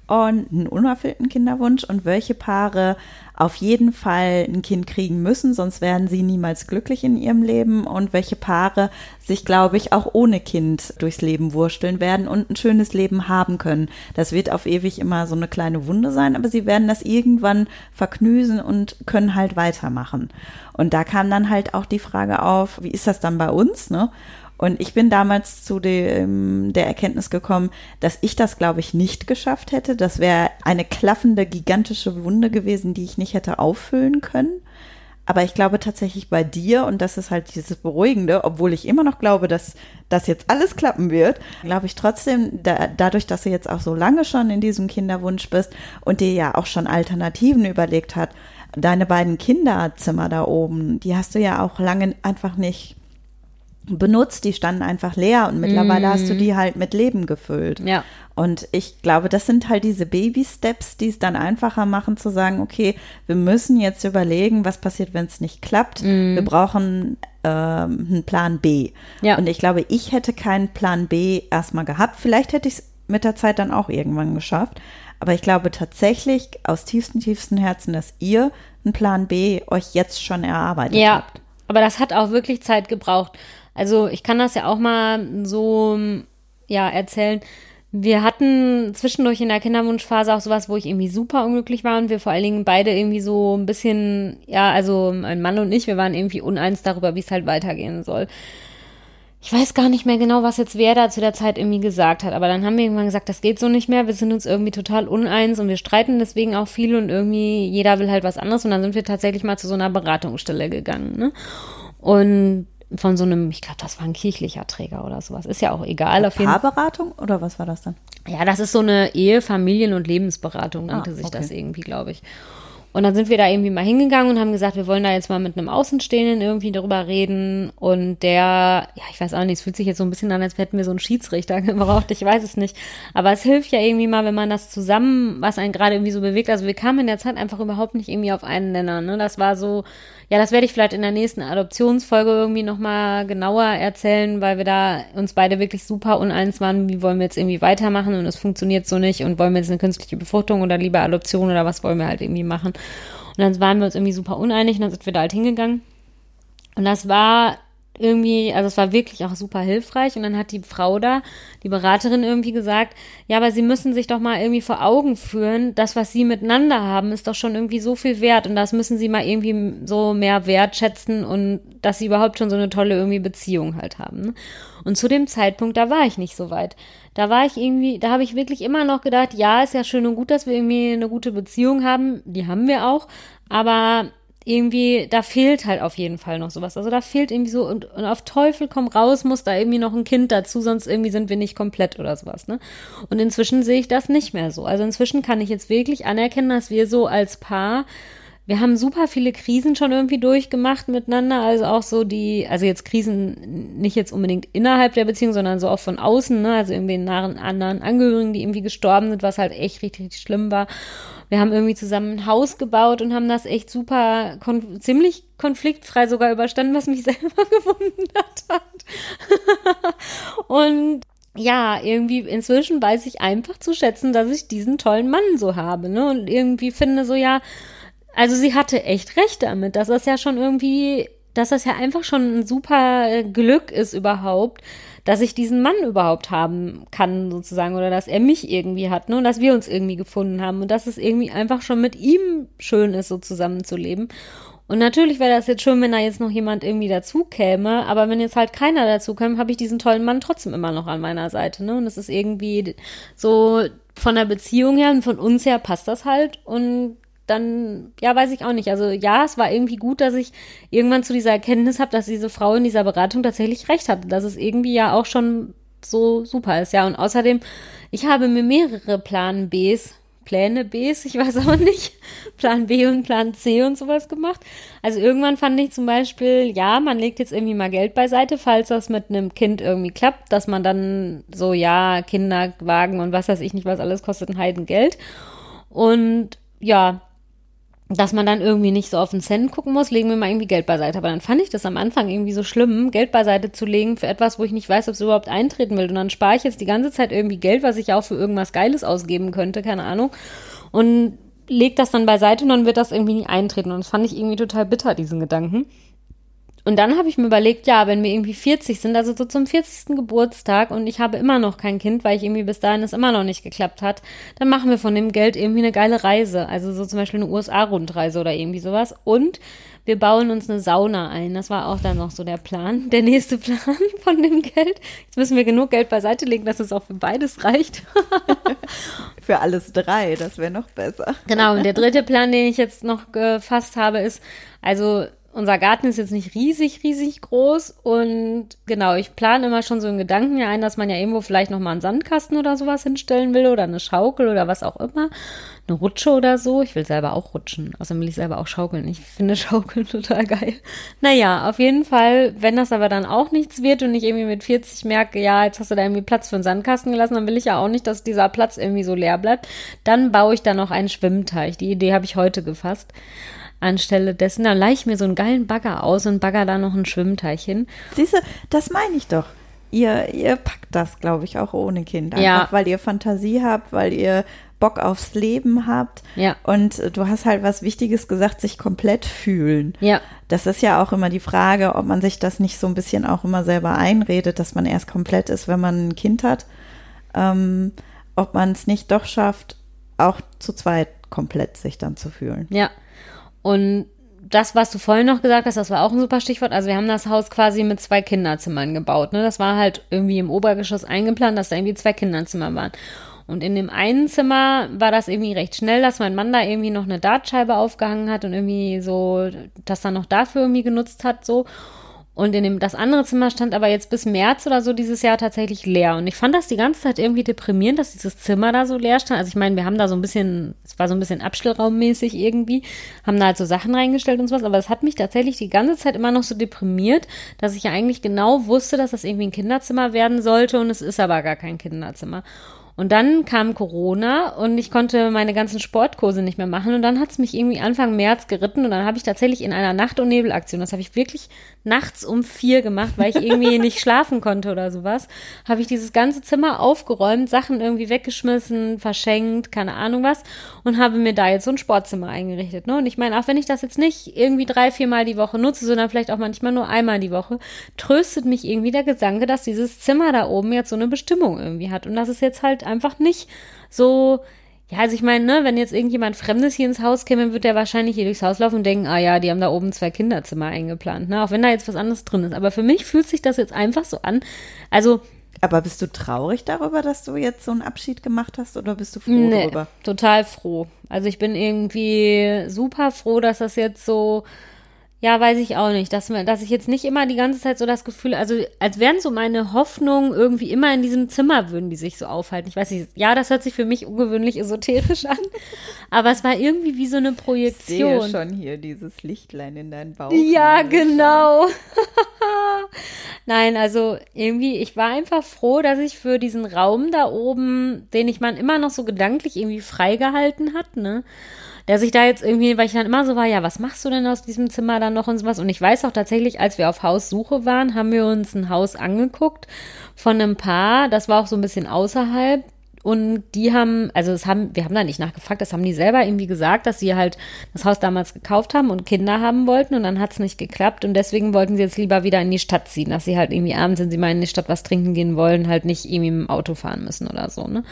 und einen unerfüllten Kinderwunsch und welche Paare auf jeden Fall ein Kind kriegen müssen, sonst werden sie niemals glücklich in ihrem Leben und welche Paare sich, glaube ich, auch ohne Kind durchs Leben wursteln werden und ein schönes Leben haben können. Das wird auf ewig immer so eine kleine Wunde sein, aber sie werden das irgendwann verknüsen und können halt weitermachen. Und da kam dann halt auch die Frage auf, wie ist das dann bei uns, ne? Und ich bin damals zu dem, der Erkenntnis gekommen, dass ich das, glaube ich, nicht geschafft hätte. Das wäre eine klaffende, gigantische Wunde gewesen, die ich nicht hätte auffüllen können. Aber ich glaube tatsächlich bei dir, und das ist halt dieses Beruhigende, obwohl ich immer noch glaube, dass das jetzt alles klappen wird, glaube ich trotzdem, da, dadurch, dass du jetzt auch so lange schon in diesem Kinderwunsch bist und dir ja auch schon Alternativen überlegt hat, deine beiden Kinderzimmer da oben, die hast du ja auch lange einfach nicht benutzt, die standen einfach leer und mittlerweile mm. hast du die halt mit Leben gefüllt. Ja. Und ich glaube, das sind halt diese Baby-Steps, die es dann einfacher machen zu sagen, okay, wir müssen jetzt überlegen, was passiert, wenn es nicht klappt. Mm. Wir brauchen ähm, einen Plan B. Ja. Und ich glaube, ich hätte keinen Plan B erstmal gehabt. Vielleicht hätte ich es mit der Zeit dann auch irgendwann geschafft. Aber ich glaube tatsächlich aus tiefstem, tiefstem Herzen, dass ihr einen Plan B euch jetzt schon erarbeitet ja. habt. Aber das hat auch wirklich Zeit gebraucht. Also ich kann das ja auch mal so ja erzählen. Wir hatten zwischendurch in der Kinderwunschphase auch sowas, wo ich irgendwie super unglücklich war und wir vor allen Dingen beide irgendwie so ein bisschen, ja, also mein Mann und ich, wir waren irgendwie uneins darüber, wie es halt weitergehen soll. Ich weiß gar nicht mehr genau, was jetzt wer da zu der Zeit irgendwie gesagt hat, aber dann haben wir irgendwann gesagt, das geht so nicht mehr, wir sind uns irgendwie total uneins und wir streiten deswegen auch viel und irgendwie jeder will halt was anderes und dann sind wir tatsächlich mal zu so einer Beratungsstelle gegangen, ne? Und von so einem, ich glaube, das war ein kirchlicher Träger oder sowas. Ist ja auch egal. Auf jeden Paarberatung oder was war das dann? Ja, das ist so eine Ehe, Familien- und Lebensberatung, nannte ah, sich okay. das irgendwie, glaube ich. Und dann sind wir da irgendwie mal hingegangen und haben gesagt, wir wollen da jetzt mal mit einem Außenstehenden irgendwie darüber reden. Und der, ja, ich weiß auch nicht, es fühlt sich jetzt so ein bisschen an, als hätten wir so einen Schiedsrichter gebraucht. Ich weiß es nicht. Aber es hilft ja irgendwie mal, wenn man das zusammen, was einen gerade irgendwie so bewegt. Also wir kamen in der Zeit einfach überhaupt nicht irgendwie auf einen Nenner. Ne? Das war so, ja, das werde ich vielleicht in der nächsten Adoptionsfolge irgendwie nochmal genauer erzählen, weil wir da uns beide wirklich super uneins waren, wie wollen wir jetzt irgendwie weitermachen und es funktioniert so nicht und wollen wir jetzt eine künstliche Befruchtung oder lieber Adoption oder was wollen wir halt irgendwie machen. Und dann waren wir uns irgendwie super uneinig und dann sind wir da halt hingegangen. Und das war irgendwie, also es war wirklich auch super hilfreich. Und dann hat die Frau da, die Beraterin irgendwie gesagt, ja, aber sie müssen sich doch mal irgendwie vor Augen führen, das, was sie miteinander haben, ist doch schon irgendwie so viel wert. Und das müssen sie mal irgendwie so mehr wertschätzen und dass sie überhaupt schon so eine tolle irgendwie Beziehung halt haben. Ne? Und zu dem Zeitpunkt, da war ich nicht so weit. Da war ich irgendwie, da habe ich wirklich immer noch gedacht, ja, ist ja schön und gut, dass wir irgendwie eine gute Beziehung haben. Die haben wir auch. Aber irgendwie, da fehlt halt auf jeden Fall noch sowas. Also da fehlt irgendwie so, und, und auf Teufel komm raus, muss da irgendwie noch ein Kind dazu, sonst irgendwie sind wir nicht komplett oder sowas, ne? Und inzwischen sehe ich das nicht mehr so. Also inzwischen kann ich jetzt wirklich anerkennen, dass wir so als Paar wir haben super viele Krisen schon irgendwie durchgemacht miteinander, also auch so die, also jetzt Krisen nicht jetzt unbedingt innerhalb der Beziehung, sondern so auch von außen, ne, also irgendwie nahen anderen Angehörigen, die irgendwie gestorben sind, was halt echt richtig, richtig schlimm war. Wir haben irgendwie zusammen ein Haus gebaut und haben das echt super, kon ziemlich konfliktfrei sogar überstanden, was mich selber gewundert hat. und ja, irgendwie inzwischen weiß ich einfach zu schätzen, dass ich diesen tollen Mann so habe, ne? Und irgendwie finde so, ja, also sie hatte echt recht damit, dass das ja schon irgendwie, dass das ja einfach schon ein super Glück ist überhaupt, dass ich diesen Mann überhaupt haben kann, sozusagen, oder dass er mich irgendwie hat, ne, und dass wir uns irgendwie gefunden haben und dass es irgendwie einfach schon mit ihm schön ist, so zusammenzuleben. Und natürlich wäre das jetzt schön, wenn da jetzt noch jemand irgendwie dazu käme, aber wenn jetzt halt keiner dazu käme, habe ich diesen tollen Mann trotzdem immer noch an meiner Seite, ne? Und es ist irgendwie so von der Beziehung her und von uns her passt das halt und dann, ja, weiß ich auch nicht. Also ja, es war irgendwie gut, dass ich irgendwann zu dieser Erkenntnis habe, dass diese Frau in dieser Beratung tatsächlich recht hatte, dass es irgendwie ja auch schon so super ist, ja. Und außerdem, ich habe mir mehrere Plan Bs, Pläne Bs, ich weiß auch nicht, Plan B und Plan C und sowas gemacht. Also irgendwann fand ich zum Beispiel, ja, man legt jetzt irgendwie mal Geld beiseite, falls das mit einem Kind irgendwie klappt, dass man dann so, ja, Kinderwagen und was weiß ich nicht, was alles kostet ein Heidengeld. Und ja, dass man dann irgendwie nicht so auf den Cent gucken muss, legen wir mal irgendwie Geld beiseite. Aber dann fand ich das am Anfang irgendwie so schlimm, Geld beiseite zu legen für etwas, wo ich nicht weiß, ob es überhaupt eintreten will. Und dann spare ich jetzt die ganze Zeit irgendwie Geld, was ich auch für irgendwas Geiles ausgeben könnte, keine Ahnung. Und leg das dann beiseite und dann wird das irgendwie nie eintreten. Und das fand ich irgendwie total bitter, diesen Gedanken. Und dann habe ich mir überlegt, ja, wenn wir irgendwie 40 sind, also so zum 40. Geburtstag und ich habe immer noch kein Kind, weil ich irgendwie bis dahin es immer noch nicht geklappt hat, dann machen wir von dem Geld irgendwie eine geile Reise. Also so zum Beispiel eine USA-Rundreise oder irgendwie sowas. Und wir bauen uns eine Sauna ein. Das war auch dann noch so der Plan, der nächste Plan von dem Geld. Jetzt müssen wir genug Geld beiseite legen, dass es auch für beides reicht. für alles drei, das wäre noch besser. Genau, und der dritte Plan, den ich jetzt noch gefasst habe, ist, also unser Garten ist jetzt nicht riesig, riesig groß und genau, ich plane immer schon so einen Gedanken ein, dass man ja irgendwo vielleicht noch mal einen Sandkasten oder sowas hinstellen will oder eine Schaukel oder was auch immer, eine Rutsche oder so. Ich will selber auch rutschen, außerdem will ich selber auch schaukeln. Ich finde Schaukeln total geil. Naja, auf jeden Fall, wenn das aber dann auch nichts wird und ich irgendwie mit 40 merke, ja, jetzt hast du da irgendwie Platz für einen Sandkasten gelassen, dann will ich ja auch nicht, dass dieser Platz irgendwie so leer bleibt. Dann baue ich da noch einen Schwimmteich. Die Idee habe ich heute gefasst anstelle dessen. Dann leih ich mir so einen geilen Bagger aus und bagger da noch einen Schwimmteich hin. Siehst du, das meine ich doch. Ihr, ihr packt das, glaube ich, auch ohne Kind. Einfach, ja. weil ihr Fantasie habt, weil ihr Bock aufs Leben habt. Ja. Und du hast halt was Wichtiges gesagt, sich komplett fühlen. Ja. Das ist ja auch immer die Frage, ob man sich das nicht so ein bisschen auch immer selber einredet, dass man erst komplett ist, wenn man ein Kind hat. Ähm, ob man es nicht doch schafft, auch zu zweit komplett sich dann zu fühlen. Ja. Und das, was du vorhin noch gesagt hast, das war auch ein super Stichwort. Also wir haben das Haus quasi mit zwei Kinderzimmern gebaut. Ne? Das war halt irgendwie im Obergeschoss eingeplant, dass da irgendwie zwei Kinderzimmer waren. Und in dem einen Zimmer war das irgendwie recht schnell, dass mein Mann da irgendwie noch eine Dartscheibe aufgehangen hat und irgendwie so das dann noch dafür irgendwie genutzt hat, so. Und in dem, das andere Zimmer stand aber jetzt bis März oder so dieses Jahr tatsächlich leer. Und ich fand das die ganze Zeit irgendwie deprimierend, dass dieses Zimmer da so leer stand. Also ich meine, wir haben da so ein bisschen, es war so ein bisschen Abstellraummäßig irgendwie, haben da halt so Sachen reingestellt und sowas. Aber es hat mich tatsächlich die ganze Zeit immer noch so deprimiert, dass ich ja eigentlich genau wusste, dass das irgendwie ein Kinderzimmer werden sollte und es ist aber gar kein Kinderzimmer. Und dann kam Corona und ich konnte meine ganzen Sportkurse nicht mehr machen. Und dann hat es mich irgendwie Anfang März geritten und dann habe ich tatsächlich in einer Nacht- und Nebelaktion, das habe ich wirklich nachts um vier gemacht, weil ich irgendwie nicht schlafen konnte oder sowas, habe ich dieses ganze Zimmer aufgeräumt, Sachen irgendwie weggeschmissen, verschenkt, keine Ahnung was und habe mir da jetzt so ein Sportzimmer eingerichtet. Ne? Und ich meine, auch wenn ich das jetzt nicht irgendwie drei, viermal die Woche nutze, sondern vielleicht auch manchmal nur einmal die Woche, tröstet mich irgendwie der Gedanke, dass dieses Zimmer da oben jetzt so eine Bestimmung irgendwie hat und dass es jetzt halt einfach nicht so ja, also ich meine, ne, wenn jetzt irgendjemand Fremdes hier ins Haus käme, wird der wahrscheinlich hier durchs Haus laufen und denken, ah ja, die haben da oben zwei Kinderzimmer eingeplant, ne? Auch wenn da jetzt was anderes drin ist. Aber für mich fühlt sich das jetzt einfach so an. Also. Aber bist du traurig darüber, dass du jetzt so einen Abschied gemacht hast oder bist du froh nee, darüber? Total froh. Also ich bin irgendwie super froh, dass das jetzt so ja, weiß ich auch nicht, dass, dass ich jetzt nicht immer die ganze Zeit so das Gefühl, also als wären so meine Hoffnungen irgendwie immer in diesem Zimmer würden die sich so aufhalten. Ich weiß nicht, ja, das hört sich für mich ungewöhnlich esoterisch an, aber es war irgendwie wie so eine Projektion. Ich sehe schon hier dieses Lichtlein in deinen Bauch. Ja, genau. Nein, also irgendwie, ich war einfach froh, dass ich für diesen Raum da oben, den ich man immer noch so gedanklich irgendwie freigehalten hat, ne? Der sich da jetzt irgendwie, weil ich dann immer so war, ja, was machst du denn aus diesem Zimmer dann noch und sowas? Und ich weiß auch tatsächlich, als wir auf Haussuche waren, haben wir uns ein Haus angeguckt von einem Paar, das war auch so ein bisschen außerhalb. Und die haben, also es haben, wir haben da nicht nachgefragt, das haben die selber irgendwie gesagt, dass sie halt das Haus damals gekauft haben und Kinder haben wollten und dann hat es nicht geklappt und deswegen wollten sie jetzt lieber wieder in die Stadt ziehen, dass sie halt irgendwie abends, wenn sie mal in die Stadt was trinken gehen wollen, halt nicht irgendwie dem Auto fahren müssen oder so, ne?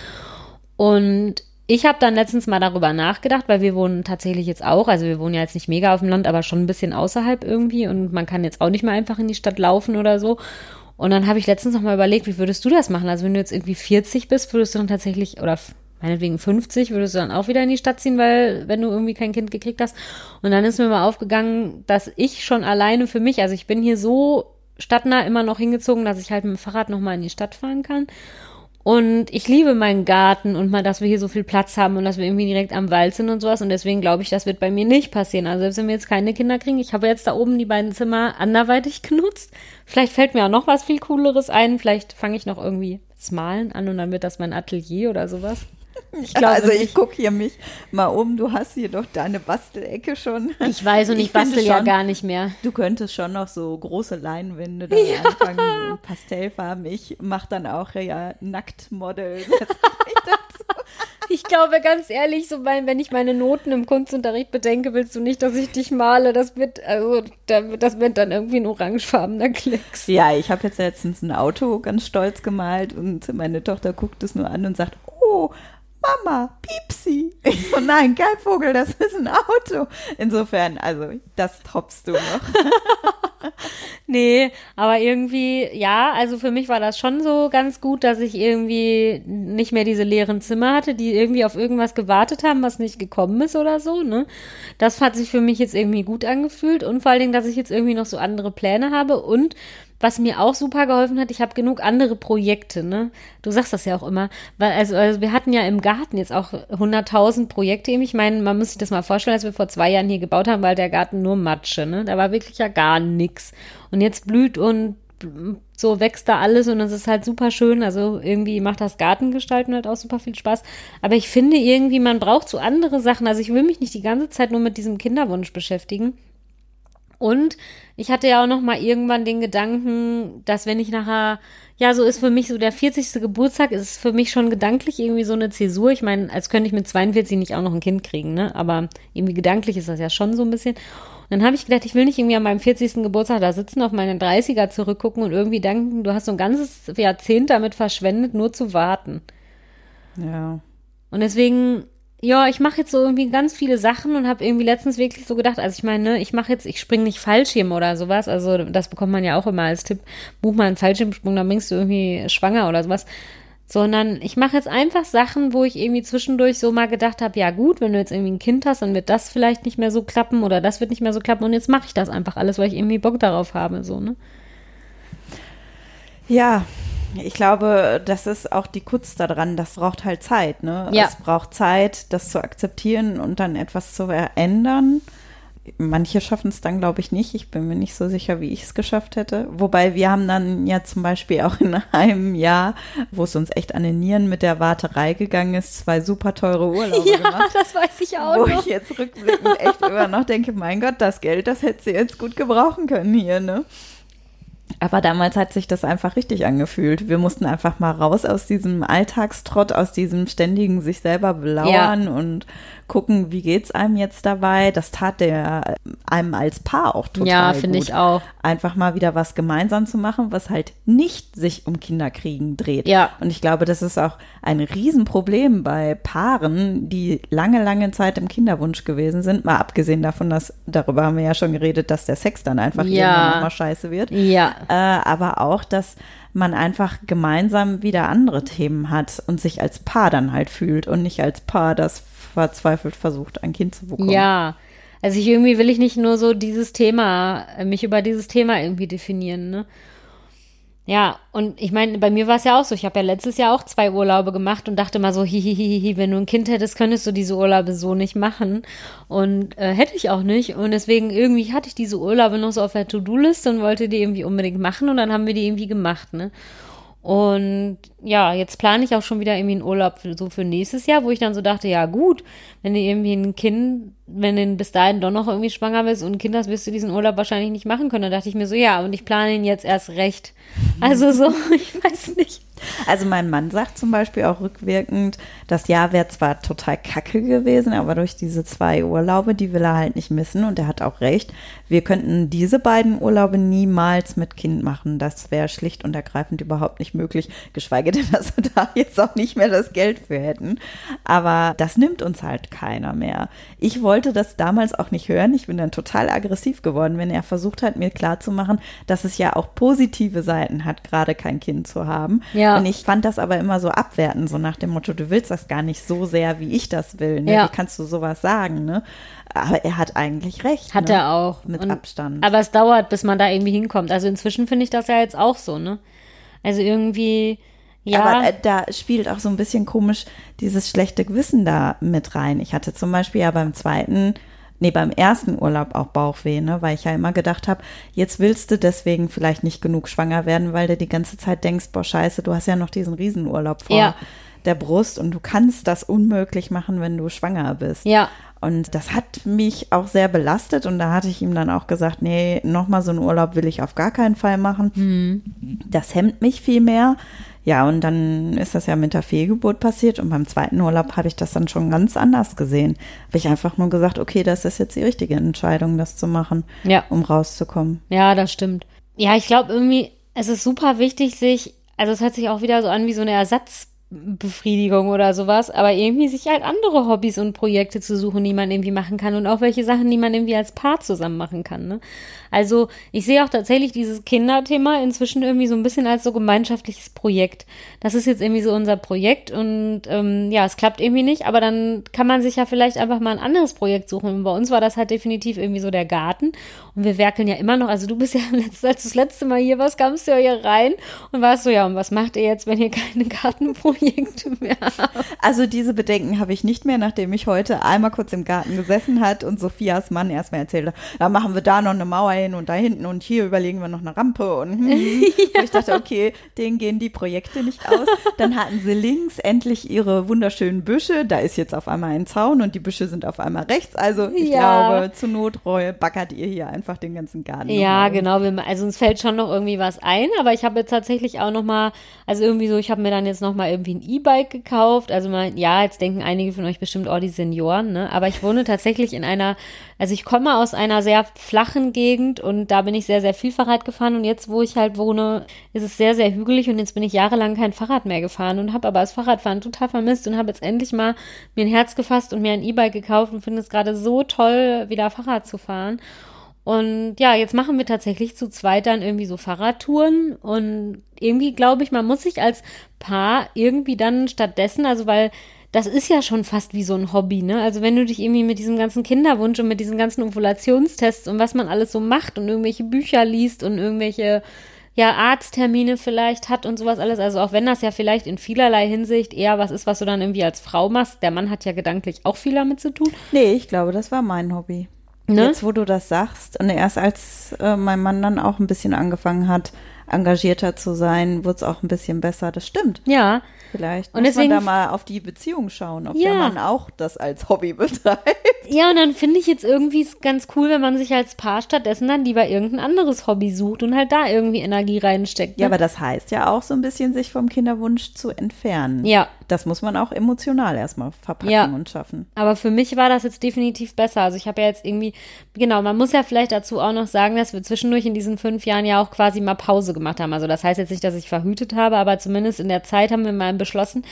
Und ich habe dann letztens mal darüber nachgedacht, weil wir wohnen tatsächlich jetzt auch, also wir wohnen ja jetzt nicht mega auf dem Land, aber schon ein bisschen außerhalb irgendwie und man kann jetzt auch nicht mehr einfach in die Stadt laufen oder so. Und dann habe ich letztens noch mal überlegt, wie würdest du das machen? Also wenn du jetzt irgendwie 40 bist, würdest du dann tatsächlich, oder meinetwegen 50, würdest du dann auch wieder in die Stadt ziehen, weil wenn du irgendwie kein Kind gekriegt hast. Und dann ist mir mal aufgegangen, dass ich schon alleine für mich, also ich bin hier so stadtnah immer noch hingezogen, dass ich halt mit dem Fahrrad noch mal in die Stadt fahren kann. Und ich liebe meinen Garten und mal, dass wir hier so viel Platz haben und dass wir irgendwie direkt am Wald sind und sowas. Und deswegen glaube ich, das wird bei mir nicht passieren. Also selbst wenn wir jetzt keine Kinder kriegen, ich habe jetzt da oben die beiden Zimmer anderweitig genutzt. Vielleicht fällt mir auch noch was viel Cooleres ein. Vielleicht fange ich noch irgendwie das Malen an und dann wird das mein Atelier oder sowas. Ich glaube also ich gucke hier mich mal um. Du hast hier doch deine Bastelecke schon. Ich weiß und ich, ich bastel ja gar nicht mehr. Du könntest schon noch so große Leinwände da ja. anfangen, Pastellfarben. Ich mache dann auch ja Nacktmodel. Ich glaube, ganz ehrlich, so mein, wenn ich meine Noten im Kunstunterricht bedenke, willst du nicht, dass ich dich male. Das wird, also, das wird dann irgendwie ein orangefarbener Klecks. Ja, ich habe jetzt letztens ein Auto ganz stolz gemalt und meine Tochter guckt es nur an und sagt, oh, Mama, Piepsi. Ich so, nein, kein Vogel, das ist ein Auto. Insofern, also, das toppst du noch. nee, aber irgendwie, ja, also für mich war das schon so ganz gut, dass ich irgendwie nicht mehr diese leeren Zimmer hatte, die irgendwie auf irgendwas gewartet haben, was nicht gekommen ist oder so, ne? Das hat sich für mich jetzt irgendwie gut angefühlt und vor allen Dingen, dass ich jetzt irgendwie noch so andere Pläne habe und was mir auch super geholfen hat, ich habe genug andere Projekte, ne? Du sagst das ja auch immer. Weil, also, also wir hatten ja im Garten jetzt auch 100.000 Projekte. Ich meine, man muss sich das mal vorstellen, als wir vor zwei Jahren hier gebaut haben, weil der Garten nur Matsche, ne? Da war wirklich ja gar nix. Und jetzt blüht und so wächst da alles und es ist halt super schön. Also irgendwie macht das Gartengestalten halt auch super viel Spaß. Aber ich finde irgendwie, man braucht so andere Sachen. Also ich will mich nicht die ganze Zeit nur mit diesem Kinderwunsch beschäftigen. Und ich hatte ja auch noch mal irgendwann den Gedanken, dass wenn ich nachher, ja, so ist für mich so der 40. Geburtstag, ist für mich schon gedanklich irgendwie so eine Zäsur. Ich meine, als könnte ich mit 42 nicht auch noch ein Kind kriegen, ne? Aber irgendwie gedanklich ist das ja schon so ein bisschen. Und dann habe ich gedacht, ich will nicht irgendwie an meinem 40. Geburtstag da sitzen, auf meine 30er zurückgucken und irgendwie denken, du hast so ein ganzes Jahrzehnt damit verschwendet, nur zu warten. Ja. Und deswegen ja, ich mache jetzt so irgendwie ganz viele Sachen und habe irgendwie letztens wirklich so gedacht, also ich meine, ne, ich mache jetzt, ich springe nicht Fallschirm oder sowas, also das bekommt man ja auch immer als Tipp, buch mal einen Fallschirmsprung, dann bringst du irgendwie schwanger oder sowas, sondern ich mache jetzt einfach Sachen, wo ich irgendwie zwischendurch so mal gedacht habe, ja gut, wenn du jetzt irgendwie ein Kind hast, dann wird das vielleicht nicht mehr so klappen oder das wird nicht mehr so klappen und jetzt mache ich das einfach alles, weil ich irgendwie Bock darauf habe, so, ne? Ja, ich glaube, das ist auch die Kunst daran, das braucht halt Zeit, ne? Ja. Es braucht Zeit, das zu akzeptieren und dann etwas zu verändern. Manche schaffen es dann, glaube ich, nicht. Ich bin mir nicht so sicher, wie ich es geschafft hätte. Wobei wir haben dann ja zum Beispiel auch in einem Jahr, wo es uns echt an den Nieren mit der Warterei gegangen ist, zwei super teure Urlaube Ja, gemacht. das weiß ich auch Wo noch. ich jetzt rückblickend echt immer noch denke, mein Gott, das Geld, das hätte sie jetzt gut gebrauchen können hier, ne? Aber damals hat sich das einfach richtig angefühlt. Wir mussten einfach mal raus aus diesem Alltagstrott, aus diesem ständigen sich selber belauern und gucken, wie geht's einem jetzt dabei. Das tat der einem als Paar auch total ja, gut. finde ich auch. Einfach mal wieder was gemeinsam zu machen, was halt nicht sich um Kinderkriegen dreht. Ja. Und ich glaube, das ist auch ein Riesenproblem bei Paaren, die lange, lange Zeit im Kinderwunsch gewesen sind. Mal abgesehen davon, dass, darüber haben wir ja schon geredet, dass der Sex dann einfach Ja. irgendwann nochmal scheiße wird. Ja. Äh, aber auch, dass man einfach gemeinsam wieder andere Themen hat und sich als Paar dann halt fühlt und nicht als Paar, das verzweifelt versucht, ein Kind zu bekommen. Ja. Also ich irgendwie will ich nicht nur so dieses Thema, äh, mich über dieses Thema irgendwie definieren, ne? Ja, und ich meine, bei mir war es ja auch so. Ich habe ja letztes Jahr auch zwei Urlaube gemacht und dachte mal so, hihihihi, wenn du ein Kind hättest, könntest du diese Urlaube so nicht machen. Und äh, hätte ich auch nicht. Und deswegen irgendwie hatte ich diese Urlaube noch so auf der To-Do-Liste und wollte die irgendwie unbedingt machen. Und dann haben wir die irgendwie gemacht, ne? Und ja, jetzt plane ich auch schon wieder irgendwie einen Urlaub für, so für nächstes Jahr, wo ich dann so dachte, ja gut, wenn du irgendwie ein Kind, wenn du bis dahin doch noch irgendwie schwanger bist und ein Kind hast, wirst du diesen Urlaub wahrscheinlich nicht machen können. Da dachte ich mir so, ja, und ich plane ihn jetzt erst recht. Also so, ich weiß nicht. Also mein Mann sagt zum Beispiel auch rückwirkend, das Jahr wäre zwar total kacke gewesen, aber durch diese zwei Urlaube, die will er halt nicht missen und er hat auch recht. Wir könnten diese beiden Urlaube niemals mit Kind machen. Das wäre schlicht und ergreifend überhaupt nicht möglich, geschweige denn, dass wir da jetzt auch nicht mehr das Geld für hätten. Aber das nimmt uns halt keiner mehr. Ich wollte das damals auch nicht hören. Ich bin dann total aggressiv geworden, wenn er versucht hat, mir klarzumachen, dass es ja auch positive Seiten hat, gerade kein Kind zu haben. Ja. Und ich fand das aber immer so abwertend, so nach dem Motto, du willst das gar nicht so sehr, wie ich das will. Ne? Ja. Wie kannst du sowas sagen? Ne? Aber er hat eigentlich recht. Hat ne? er auch. Mit Und- Abstand. Aber es dauert, bis man da irgendwie hinkommt. Also inzwischen finde ich das ja jetzt auch so, ne? Also irgendwie, ja. Aber äh, da spielt auch so ein bisschen komisch dieses schlechte Gewissen da mit rein. Ich hatte zum Beispiel ja beim zweiten, nee, beim ersten Urlaub auch Bauchweh, ne, weil ich ja immer gedacht habe, jetzt willst du deswegen vielleicht nicht genug schwanger werden, weil du die ganze Zeit denkst, boah, scheiße, du hast ja noch diesen Riesenurlaub vor Ja. der Brust und du kannst das unmöglich machen, wenn du schwanger bist. ja. Und das hat mich auch sehr belastet und da hatte ich ihm dann auch gesagt, nee, nochmal so einen Urlaub will ich auf gar keinen Fall machen. Das hemmt mich viel mehr. Ja, und dann ist das ja mit der Fehlgeburt passiert und beim zweiten Urlaub habe ich das dann schon ganz anders gesehen. Habe ich einfach nur gesagt, okay, das ist jetzt die richtige Entscheidung, das zu machen, Ja. um rauszukommen. Ja, das stimmt. Ja, ich glaube irgendwie, es ist super wichtig, sich, also es hört sich auch wieder so an wie so eine Ersatzbefriedigung oder sowas, aber irgendwie sich halt andere Hobbys und Projekte zu suchen, die man irgendwie machen kann und auch welche Sachen, die man irgendwie als Paar zusammen machen kann. Ne? Also ich sehe auch tatsächlich dieses Kinderthema inzwischen irgendwie so ein bisschen als so gemeinschaftliches Projekt. Das ist jetzt irgendwie so unser Projekt und ähm, ja, es klappt irgendwie nicht, aber dann kann man sich ja vielleicht einfach mal ein anderes Projekt suchen. Und bei uns war das halt definitiv irgendwie so der Garten und wir werkeln ja immer noch. Also du bist ja letzt, als das letzte Mal hier warst, kamst du ja hier rein und warst so, ja, und was macht ihr jetzt, wenn ihr keine Gartenprojekte mehr habt? Also diese Bedenken habe ich nicht mehr, nachdem ich heute einmal kurz im Garten gesessen hat und Sophias Mann erstmal erzählt hat, da machen wir da noch eine Mauer hin und da hinten und hier überlegen wir noch eine Rampe und, hm, hm. und ich dachte, okay, denen gehen die Projekte nicht aus. Dann hatten sie links endlich ihre wunderschönen Büsche, da ist jetzt auf einmal ein Zaun und die Büsche sind auf einmal rechts. Also ich Ja. glaube, zur Notreue backert ihr hier einfach den ganzen Garten. Ja, genau. Also uns fällt schon noch irgendwie was ein, aber ich habe jetzt tatsächlich auch noch mal, also irgendwie so, ich habe mir dann jetzt noch mal irgendwie ein E-Bike gekauft. Also mal, ja, jetzt denken einige von euch bestimmt, oh, die Senioren, ne? Aber ich wohne tatsächlich in einer, also ich komme aus einer sehr flachen Gegend und da bin ich sehr, sehr viel Fahrrad gefahren und jetzt, wo ich halt wohne, ist es sehr, sehr hügelig und jetzt bin ich jahrelang kein Fahrrad mehr gefahren und habe aber das Fahrradfahren total vermisst und habe jetzt endlich mal mir ein Herz gefasst und mir ein E-Bike gekauft und finde es gerade so toll, wieder Fahrrad zu fahren. Und ja, jetzt machen wir tatsächlich zu zweit dann irgendwie so Fahrradtouren und irgendwie glaube ich, man muss sich als Paar irgendwie dann stattdessen, also weil das ist ja schon fast wie so ein Hobby, ne? Also wenn du dich irgendwie mit diesem ganzen Kinderwunsch und mit diesen ganzen Ovulationstests und was man alles so macht und irgendwelche Bücher liest und irgendwelche ja Arzttermine vielleicht hat und sowas alles, also auch wenn das ja vielleicht in vielerlei Hinsicht eher was ist, was du dann irgendwie als Frau machst, der Mann hat ja gedanklich auch viel damit zu tun. Nee, ich glaube, das war mein Hobby. Ne? Jetzt, wo du das sagst, und erst als äh, mein Mann dann auch ein bisschen angefangen hat, engagierter zu sein, wurde es auch ein bisschen besser. Das stimmt. Ja. Vielleicht und muss deswegen, man da mal auf die Beziehung schauen, ob ja. der Mann auch das als Hobby betreibt. Ja, und dann finde ich jetzt irgendwie ganz cool, wenn man sich als Paar stattdessen dann lieber irgendein anderes Hobby sucht und halt da irgendwie Energie reinsteckt. Ne? Ja, aber das heißt ja auch so ein bisschen, sich vom Kinderwunsch zu entfernen. Ja. Das muss man auch emotional erstmal verpacken ja. und schaffen. Aber für mich war das jetzt definitiv besser. Also ich habe ja jetzt irgendwie, genau, man muss ja vielleicht dazu auch noch sagen, dass wir zwischendurch in diesen fünf Jahren ja auch quasi mal Pause gemacht haben. Also das heißt jetzt nicht, dass ich verhütet habe, aber zumindest in der Zeit haben wir mal beschlossen,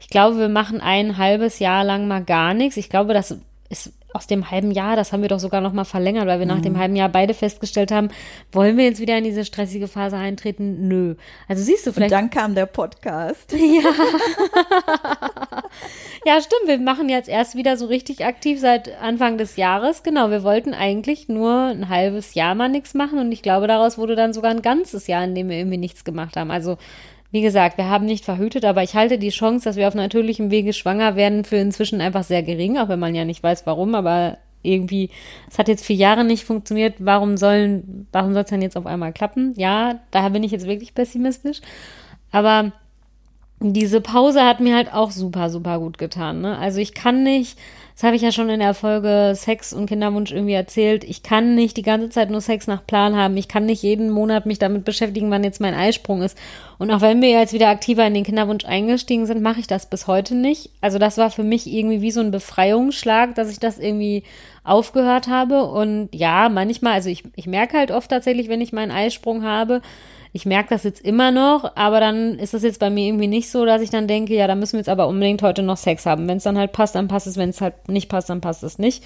ich glaube, wir machen ein halbes Jahr lang mal gar nichts. Ich glaube, das ist aus dem halben Jahr, das haben wir doch sogar noch mal verlängert, weil wir mhm. nach dem mhm. halben Jahr beide festgestellt haben, wollen wir jetzt wieder in diese stressige Phase eintreten? Nö. Also siehst du vielleicht. Und dann kam der Podcast. Ja. ja, stimmt. Wir machen jetzt erst wieder so richtig aktiv seit Anfang des Jahres. Genau, wir wollten eigentlich nur ein halbes Jahr mal nichts machen und ich glaube, daraus wurde dann sogar ein ganzes Jahr, in dem wir irgendwie nichts gemacht haben. Also wie gesagt, wir haben nicht verhütet, aber ich halte die Chance, dass wir auf natürlichem Wege schwanger werden, für inzwischen einfach sehr gering, auch wenn man ja nicht weiß, warum, aber irgendwie, es hat jetzt vier Jahre nicht funktioniert, warum sollen, warum soll es dann jetzt auf einmal klappen? Ja, daher bin ich jetzt wirklich pessimistisch. Aber diese Pause hat mir halt auch super, super gut getan. Ne? Also ich kann nicht das habe ich ja schon in der Folge Sex und Kinderwunsch irgendwie erzählt. Ich kann nicht die ganze Zeit nur Sex nach Plan haben. Ich kann nicht jeden Monat mich damit beschäftigen, wann jetzt mein Eisprung ist. Und auch wenn wir jetzt wieder aktiver in den Kinderwunsch eingestiegen sind, mache ich das bis heute nicht. Also das war für mich irgendwie wie so ein Befreiungsschlag, dass ich das irgendwie aufgehört habe. Und ja, manchmal, also ich, ich merke halt oft tatsächlich, wenn ich meinen Eisprung habe, ich merke das jetzt immer noch, aber dann ist es jetzt bei mir irgendwie nicht so, dass ich dann denke, ja, da müssen wir jetzt aber unbedingt heute noch Sex haben. Wenn es dann halt passt, dann passt es. Wenn es halt nicht passt, dann passt es nicht.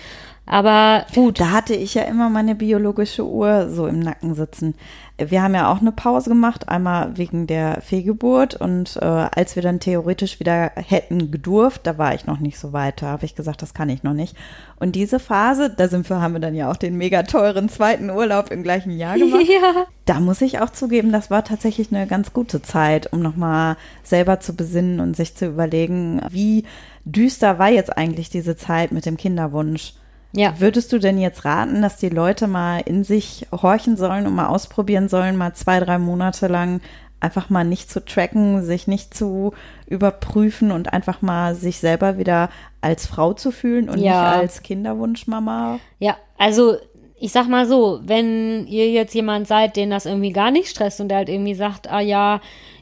Aber gut. Da hatte ich ja immer meine biologische Uhr so im Nacken sitzen. Wir haben ja auch eine Pause gemacht, einmal wegen der Fehlgeburt und äh, als wir dann theoretisch wieder hätten gedurft, da war ich noch nicht so weit, da habe ich gesagt, das kann ich noch nicht. Und diese Phase, da sind wir, haben wir dann ja auch den mega teuren zweiten Urlaub im gleichen Jahr gemacht. Ja. Da muss ich auch zugeben, das war tatsächlich eine ganz gute Zeit, um nochmal selber zu besinnen und sich zu überlegen, wie düster war jetzt eigentlich diese Zeit mit dem Kinderwunsch. Ja. Würdest du denn jetzt raten, dass die Leute mal in sich horchen sollen und mal ausprobieren sollen, mal zwei, drei Monate lang einfach mal nicht zu tracken, sich nicht zu überprüfen und einfach mal sich selber wieder als Frau zu fühlen und ja. nicht als Kinderwunschmama? Ja, also ich sag mal so, wenn ihr jetzt jemand seid, den das irgendwie gar nicht stresst und der halt irgendwie sagt, ah ja,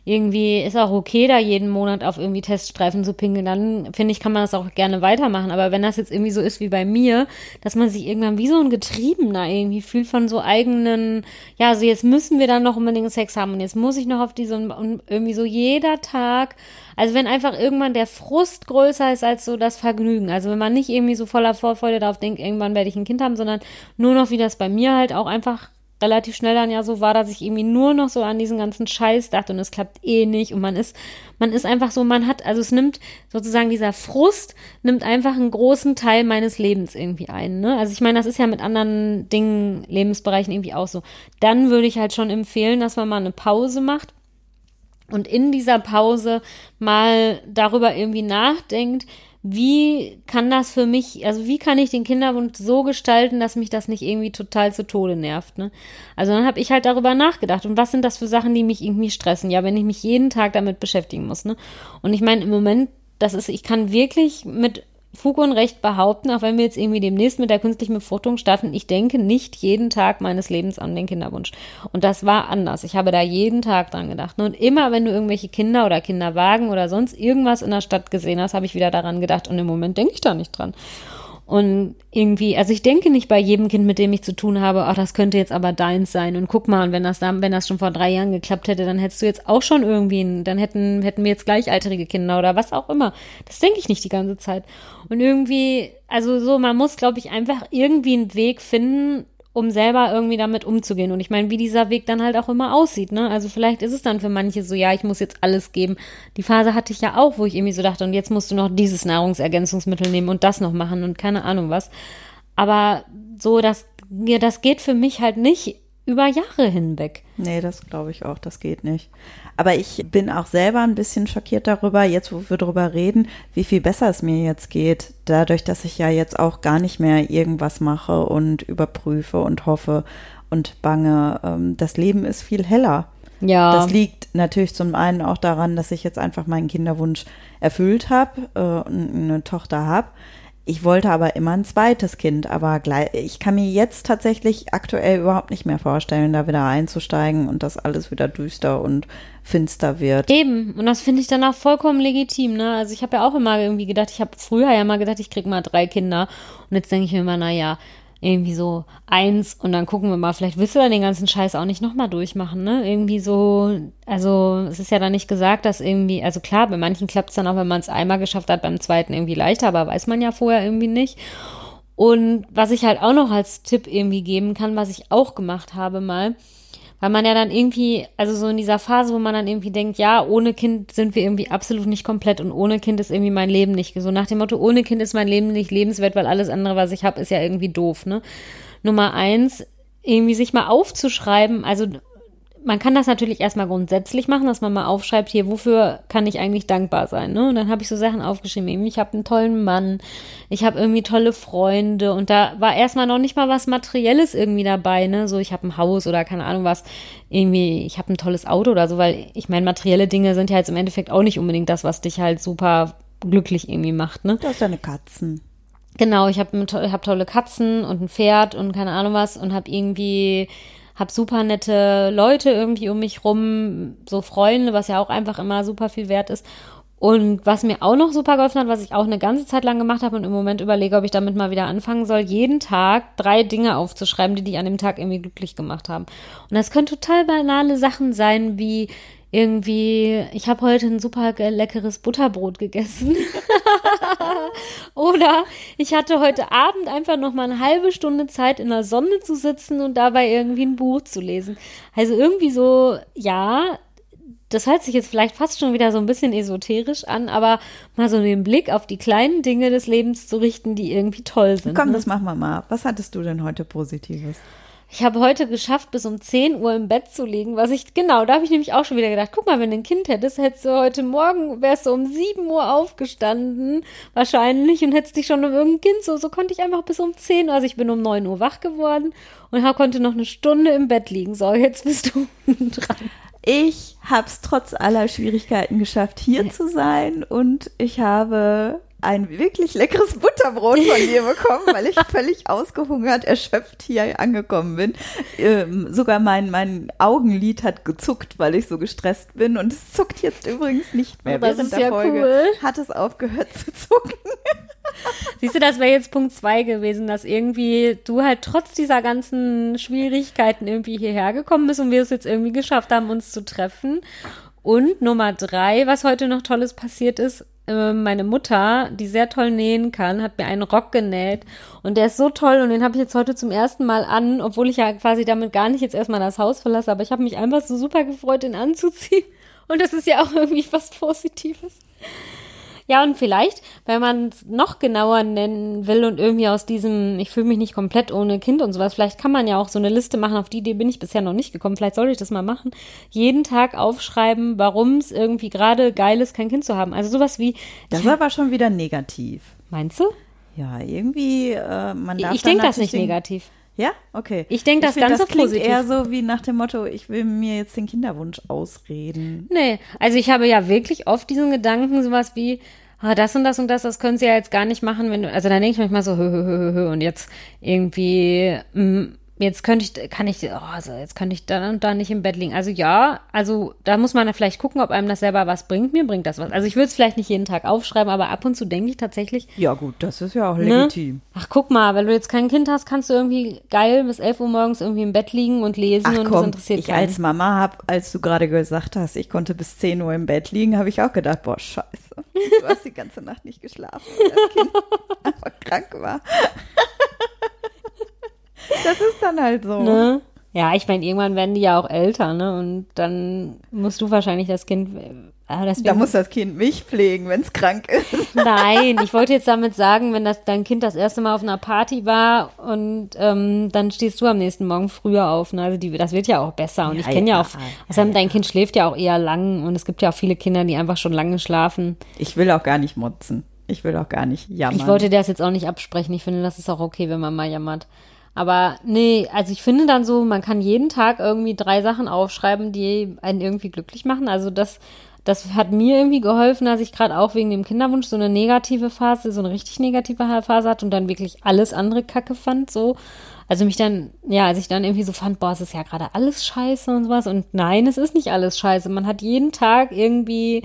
irgendwie ist auch okay, da jeden Monat auf irgendwie Teststreifen zu pinkeln, dann finde ich, kann man das auch gerne weitermachen. Aber wenn das jetzt irgendwie so ist wie bei mir, dass man sich irgendwann wie so ein Getriebener irgendwie fühlt von so eigenen, ja, so jetzt müssen wir dann noch unbedingt Sex haben und jetzt muss ich noch auf diese und irgendwie so jeder Tag. Also wenn einfach irgendwann der Frust größer ist als so das Vergnügen. Also wenn man nicht irgendwie so voller Vorfreude darauf denkt, irgendwann werde ich ein Kind haben, sondern nur noch wie das bei mir halt auch einfach relativ schnell dann ja so war, dass ich irgendwie nur noch so an diesen ganzen Scheiß dachte und es klappt eh nicht und man ist, man ist einfach so, man hat, also es nimmt sozusagen dieser Frust, nimmt einfach einen großen Teil meines Lebens irgendwie ein, ne? Also ich meine, das ist ja mit anderen Dingen, Lebensbereichen irgendwie auch so. Dann würde ich halt schon empfehlen, dass man mal eine Pause macht und in dieser Pause mal darüber irgendwie nachdenkt, wie kann das für mich, also wie kann ich den Kinderwunsch so gestalten, dass mich das nicht irgendwie total zu Tode nervt, ne? Also dann habe ich halt darüber nachgedacht und was sind das für Sachen, die mich irgendwie stressen? Ja, wenn ich mich jeden Tag damit beschäftigen muss, ne? Und ich meine, im Moment, das ist, ich kann wirklich mit Fug und Recht behaupten, auch wenn wir jetzt irgendwie demnächst mit der künstlichen Befruchtung starten, ich denke nicht jeden Tag meines Lebens an den Kinderwunsch. Und das war anders. Ich habe da jeden Tag dran gedacht. Und immer, wenn du irgendwelche Kinder oder Kinderwagen oder sonst irgendwas in der Stadt gesehen hast, habe ich wieder daran gedacht. Und im Moment denke ich da nicht dran. Und irgendwie, also ich denke nicht bei jedem Kind, mit dem ich zu tun habe, ach, das könnte jetzt aber deins sein. Und guck mal, und wenn das dann, wenn das schon vor drei Jahren geklappt hätte, dann hättest du jetzt auch schon irgendwie, dann hätten, hätten wir jetzt gleichaltrige Kinder oder was auch immer. Das denke ich nicht die ganze Zeit. Und irgendwie, also so, man muss, glaube ich, einfach irgendwie einen Weg finden, um selber irgendwie damit umzugehen. Und ich meine, wie dieser Weg dann halt auch immer aussieht, ne? Also vielleicht ist es dann für manche so, ja, ich muss jetzt alles geben. Die Phase hatte ich ja auch, wo ich irgendwie so dachte, und jetzt musst du noch dieses Nahrungsergänzungsmittel nehmen und das noch machen und keine Ahnung was. Aber so, das, ja, das geht für mich halt nicht über Jahre hinweg. Nee, das glaube ich auch, das geht nicht. Aber ich bin auch selber ein bisschen schockiert darüber, jetzt wo wir darüber reden, wie viel besser es mir jetzt geht, dadurch, dass ich ja jetzt auch gar nicht mehr irgendwas mache und überprüfe und hoffe und bange. Ähm, das Leben ist viel heller. Ja. Das liegt natürlich zum einen auch daran, dass ich jetzt einfach meinen Kinderwunsch erfüllt habe äh, und eine Tochter habe. Ich wollte aber immer ein zweites Kind, aber gleich, ich kann mir jetzt tatsächlich aktuell überhaupt nicht mehr vorstellen, da wieder einzusteigen und dass alles wieder düster und finster wird. Eben, und das finde ich dann auch vollkommen legitim, ne? Also ich habe ja auch immer irgendwie gedacht, ich habe früher ja mal gedacht, ich kriege mal drei Kinder und jetzt denke ich mir immer, naja, irgendwie so eins und dann gucken wir mal, vielleicht willst du dann den ganzen Scheiß auch nicht nochmal durchmachen, ne? Irgendwie so, also es ist ja dann nicht gesagt, dass irgendwie, also klar, bei manchen klappt es dann auch, wenn man es einmal geschafft hat, beim zweiten irgendwie leichter, aber weiß man ja vorher irgendwie nicht. Und was ich halt auch noch als Tipp irgendwie geben kann, was ich auch gemacht habe mal, weil man ja dann irgendwie, also so in dieser Phase, wo man dann irgendwie denkt, ja, ohne Kind sind wir irgendwie absolut nicht komplett und ohne Kind ist irgendwie mein Leben nicht so. Nach dem Motto, ohne Kind ist mein Leben nicht lebenswert, weil alles andere, was ich habe, ist ja irgendwie doof, ne? Nummer eins, irgendwie sich mal aufzuschreiben, also man kann das natürlich erstmal grundsätzlich machen, dass man mal aufschreibt, hier, wofür kann ich eigentlich dankbar sein? Ne? Und dann habe ich so Sachen aufgeschrieben, ich habe einen tollen Mann, ich habe irgendwie tolle Freunde und da war erstmal noch nicht mal was Materielles irgendwie dabei, ne? So, ich habe ein Haus oder keine Ahnung was, irgendwie, ich habe ein tolles Auto oder so, weil ich meine, materielle Dinge sind ja jetzt im Endeffekt auch nicht unbedingt das, was dich halt super glücklich irgendwie macht, ne? Du hast deine Katzen. Genau, ich habe hab tolle Katzen und ein Pferd und keine Ahnung was und habe irgendwie habe super nette Leute irgendwie um mich rum, so Freunde, was ja auch einfach immer super viel wert ist. Und was mir auch noch super geholfen hat, was ich auch eine ganze Zeit lang gemacht habe und im Moment überlege, ob ich damit mal wieder anfangen soll, jeden Tag drei Dinge aufzuschreiben, die dich an dem Tag irgendwie glücklich gemacht haben. Und das können total banale Sachen sein, wie irgendwie, ich habe heute ein super leckeres Butterbrot gegessen. Oder ich hatte heute Abend einfach noch mal eine halbe Stunde Zeit in der Sonne zu sitzen und dabei irgendwie ein Buch zu lesen. Also irgendwie so, ja, das hört sich jetzt vielleicht fast schon wieder so ein bisschen esoterisch an, aber mal so den Blick auf die kleinen Dinge des Lebens zu richten, die irgendwie toll sind. Komm, ne? das machen wir mal. Was hattest du denn heute Positives? Ich habe heute geschafft, bis um 10 Uhr im Bett zu liegen, was ich, genau, da habe ich nämlich auch schon wieder gedacht, guck mal, wenn du ein Kind hättest, hättest du heute Morgen, wärst du um 7 Uhr aufgestanden, wahrscheinlich, und hättest dich schon um irgendein Kind, so, so konnte ich einfach bis um 10 Uhr, also ich bin um 9 Uhr wach geworden und hab, konnte noch eine Stunde im Bett liegen. So, jetzt bist du dran. Ich habe es trotz aller Schwierigkeiten geschafft, hier zu sein und ich habe ein wirklich leckeres Butterbrot von dir bekommen, weil ich völlig ausgehungert, erschöpft hier angekommen bin. Ähm, sogar mein, mein Augenlid hat gezuckt, weil ich so gestresst bin und es zuckt jetzt übrigens nicht mehr. Das Während ist der ja Folge cool. hat es aufgehört zu zucken. Siehst du, das wäre jetzt Punkt zwei gewesen, dass irgendwie du halt trotz dieser ganzen Schwierigkeiten irgendwie hierher gekommen bist und wir es jetzt irgendwie geschafft haben, uns zu treffen. Und Nummer drei, was heute noch Tolles passiert ist, äh, meine Mutter, die sehr toll nähen kann, hat mir einen Rock genäht und der ist so toll und den habe ich jetzt heute zum ersten Mal an, obwohl ich ja quasi damit gar nicht jetzt erstmal das Haus verlasse, aber ich habe mich einfach so super gefreut, den anzuziehen und das ist ja auch irgendwie was Positives. Ja, und vielleicht, wenn man es noch genauer nennen will und irgendwie aus diesem, ich fühle mich nicht komplett ohne Kind und sowas, vielleicht kann man ja auch so eine Liste machen, auf die Idee bin ich bisher noch nicht gekommen. Vielleicht sollte ich das mal machen. Jeden Tag aufschreiben, warum es irgendwie gerade geil ist, kein Kind zu haben. Also sowas wie. Das ist aber schon wieder negativ. Meinst du? Ja, irgendwie, äh, man darf Ich denke das nicht negativ. Ja, okay. Ich denke das find, ganz das klingt positiv. eher so wie nach dem Motto, ich will mir jetzt den Kinderwunsch ausreden. Nee, also ich habe ja wirklich oft diesen Gedanken, sowas wie, ah, das und das und das, das können sie ja jetzt gar nicht machen, wenn du, also dann denke ich manchmal so, hö, hö, hö, hö, und jetzt irgendwie, mm, jetzt könnte ich, kann ich, oh, also jetzt könnte ich dann und da nicht im Bett liegen. Also ja, also da muss man vielleicht gucken, ob einem das selber was bringt. Mir bringt das was. Also ich würde es vielleicht nicht jeden Tag aufschreiben, aber ab und zu denke ich tatsächlich, Ja, gut, das ist ja auch Ne? legitim. ach guck mal, wenn du jetzt kein Kind hast, kannst du irgendwie geil bis 11 Uhr morgens irgendwie im Bett liegen und lesen Ach und das komm, interessiert ich keinen. als Mama habe, als du gerade gesagt hast, ich konnte bis 10 Uhr im Bett liegen, habe ich auch gedacht, boah, scheiße, du hast die ganze Nacht nicht geschlafen, weil das Kind einfach krank war. Das ist dann halt so. Ne? Ja, ich meine, irgendwann werden die ja auch älter, ne? Und dann musst du wahrscheinlich das Kind. Ah, da muss das Kind mich pflegen, wenn es krank ist. Nein, ich wollte jetzt damit sagen, wenn das dein Kind das erste Mal auf einer Party war und ähm, dann stehst du am nächsten Morgen früher auf. Ne? Also die, das wird ja auch besser. Und ja, ich kenne ja, ja, auch, außerdem ja, dein Kind schläft ja auch eher lang und es gibt ja auch viele Kinder, die einfach schon lange schlafen. Ich will auch gar nicht motzen. Ich will auch gar nicht jammern. Ich wollte das jetzt auch nicht absprechen. Ich finde, das ist auch okay, wenn man mal jammert. Aber nee, also ich finde dann so, man kann jeden Tag irgendwie drei Sachen aufschreiben, die einen irgendwie glücklich machen. Also das, das hat mir irgendwie geholfen, dass ich gerade auch wegen dem Kinderwunsch so eine negative Phase, so eine richtig negative Phase hatte und dann wirklich alles andere Kacke fand, so. Also mich dann, ja, als ich dann irgendwie so fand, boah, es ist ja gerade alles scheiße und sowas. Und nein, es ist nicht alles scheiße. Man hat jeden Tag irgendwie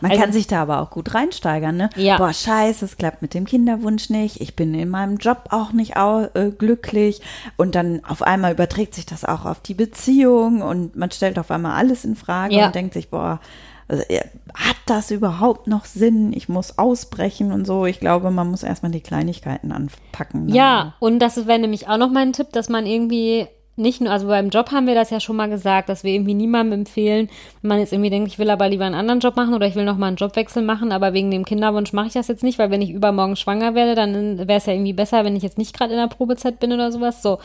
man also, kann sich da aber auch gut reinsteigern, ne? Ja. Boah, scheiße, es klappt mit dem Kinderwunsch nicht. Ich bin in meinem Job auch nicht auch, äh, glücklich. Und dann auf einmal überträgt sich das auch auf die Beziehung und man stellt auf einmal alles in Frage ja. und denkt sich, boah, also, äh, hat das überhaupt noch Sinn? Ich muss ausbrechen und so. Ich glaube, man muss erstmal die Kleinigkeiten anpacken. Ne? Ja, und das wäre nämlich auch noch mein Tipp, dass man irgendwie nicht nur, also beim Job haben wir das ja schon mal gesagt, dass wir irgendwie niemandem empfehlen, wenn man jetzt irgendwie denkt, ich will aber lieber einen anderen Job machen oder ich will noch mal einen Jobwechsel machen, aber wegen dem Kinderwunsch mache ich das jetzt nicht, weil wenn ich übermorgen schwanger werde, dann wäre es ja irgendwie besser, wenn ich jetzt nicht gerade in der Probezeit bin oder sowas. So.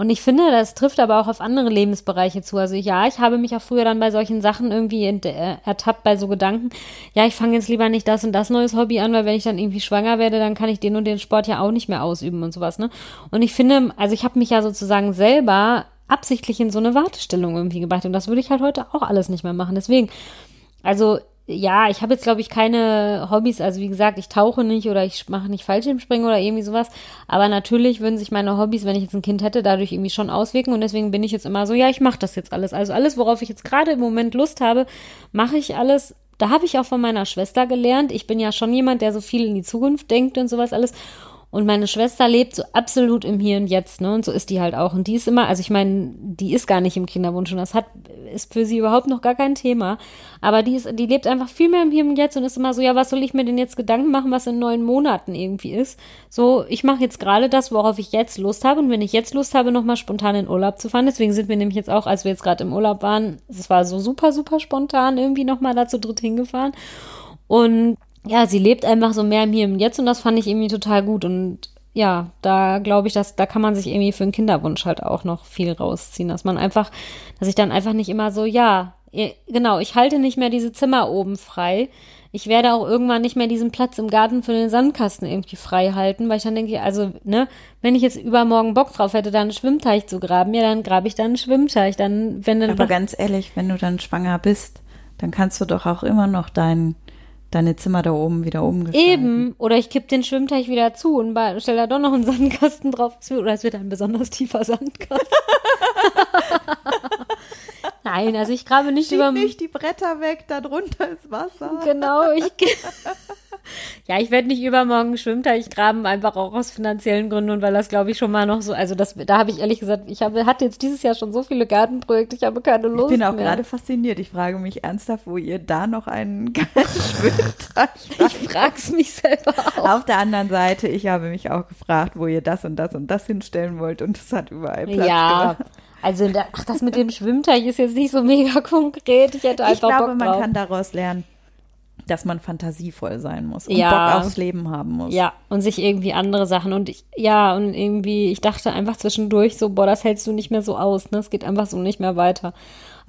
Und ich finde, das trifft aber auch auf andere Lebensbereiche zu. Also ja, ich habe mich auch früher dann bei solchen Sachen irgendwie äh, ertappt bei so Gedanken, ja, ich fange jetzt lieber nicht das und das neues Hobby an, weil wenn ich dann irgendwie schwanger werde, dann kann ich den und den Sport ja auch nicht mehr ausüben und sowas, ne? Und ich finde, also ich habe mich ja sozusagen selber absichtlich in so eine Wartestellung irgendwie gebracht und das würde ich halt heute auch alles nicht mehr machen. Deswegen, also ja, ich habe jetzt, glaube ich, keine Hobbys. Also wie gesagt, ich tauche nicht oder ich mache nicht Fallschirmspringen oder irgendwie sowas. Aber natürlich würden sich meine Hobbys, wenn ich jetzt ein Kind hätte, dadurch irgendwie schon auswirken. Und deswegen bin ich jetzt immer so, ja, ich mache das jetzt alles. Also alles, worauf ich jetzt gerade im Moment Lust habe, mache ich alles. Da habe ich auch von meiner Schwester gelernt. Ich bin ja schon jemand, der so viel in die Zukunft denkt und sowas alles. Und meine Schwester lebt so absolut im Hier und Jetzt, ne? Und so ist die halt auch. Und die ist immer, also ich meine, die ist gar nicht im Kinderwunsch und das hat, ist für sie überhaupt noch gar kein Thema. Aber die ist, die lebt einfach viel mehr im Hier und Jetzt und ist immer so, ja, was soll ich mir denn jetzt Gedanken machen, was in neun Monaten irgendwie ist? So, ich mache jetzt gerade das, worauf ich jetzt Lust habe. Und wenn ich jetzt Lust habe, nochmal spontan in Urlaub zu fahren, deswegen sind wir nämlich jetzt auch, als wir jetzt gerade im Urlaub waren, es war so super, super spontan irgendwie nochmal da zu dritt hingefahren. Und ja, sie lebt einfach so mehr im Hier und Jetzt und das fand ich irgendwie total gut. Und ja, da glaube ich, dass da kann man sich irgendwie für einen Kinderwunsch halt auch noch viel rausziehen, dass man einfach, dass ich dann einfach nicht immer so, ja, genau, ich halte nicht mehr diese Zimmer oben frei. Ich werde auch irgendwann nicht mehr diesen Platz im Garten für den Sandkasten irgendwie frei halten, weil ich dann denke, also, ne, wenn ich jetzt übermorgen Bock drauf hätte, da einen Schwimmteich zu graben, ja, dann grabe ich da einen Schwimmteich. Dann, wenn dann Aber ganz ehrlich, wenn du dann schwanger bist, dann kannst du doch auch immer noch deinen deine Zimmer da oben wieder umgestalten. Eben. Oder ich kipp den Schwimmteich wieder zu und stelle da doch noch einen Sandkasten drauf. Oder es wird ein besonders tiefer Sandkasten. Nein, also ich grabe nicht Schieb über. nicht die Bretter weg, da drunter ist Wasser. Genau, ich. ja, ich werde nicht übermorgen Schwimmteich graben, einfach auch aus finanziellen Gründen und weil das, glaube ich, schon mal noch so. Also das, da habe ich ehrlich gesagt, ich habe, hatte jetzt dieses Jahr schon so viele Gartenprojekte, ich habe keine Lust. Ich bin auch gerade fasziniert. Ich frage mich ernsthaft, wo ihr da noch einen Schwimmteich Ich frage es mich selber auch. Auf der anderen Seite, ich habe mich auch gefragt, wo ihr das und das und das hinstellen wollt und es hat überall Platz ja. Gemacht. Also, da, ach, das mit dem Schwimmteich ist jetzt nicht so mega konkret. Ich hätte einfach Ich glaube, Bock man kann daraus lernen, dass man fantasievoll sein muss und ja. Bock aufs Leben haben muss. Ja, und sich irgendwie andere Sachen und ich, ja, und irgendwie, ich dachte einfach zwischendurch so, boah, das hältst du nicht mehr so aus, ne? Es geht einfach so nicht mehr weiter.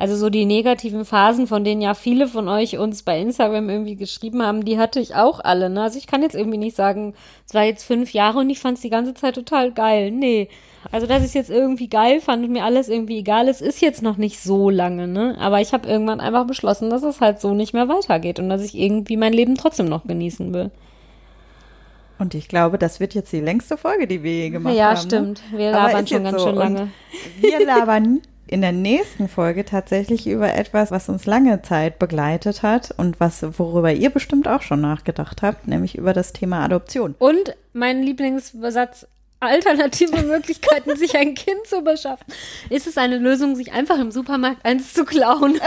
Also so die negativen Phasen, von denen ja viele von euch uns bei Instagram irgendwie geschrieben haben, die hatte ich auch alle, ne? Also ich kann jetzt irgendwie nicht sagen, es war jetzt fünf Jahre und ich fand es die ganze Zeit total geil. Nee. Also, dass ich es jetzt irgendwie geil fand und mir alles irgendwie egal ist, ist jetzt noch nicht so lange, ne? Aber ich habe irgendwann einfach beschlossen, dass es halt so nicht mehr weitergeht und dass ich irgendwie mein Leben trotzdem noch genießen will. Und ich glaube, das wird jetzt die längste Folge, die wir je gemacht ja, haben. Ja, stimmt. Ne? Wir labern schon ganz so. schön lange. Und wir labern in der nächsten Folge tatsächlich über etwas, was uns lange Zeit begleitet hat und was, worüber ihr bestimmt auch schon nachgedacht habt, nämlich über das Thema Adoption. Und mein Lieblingssatz alternative Möglichkeiten, sich ein Kind zu beschaffen. Ist es eine Lösung, sich einfach im Supermarkt eins zu klauen?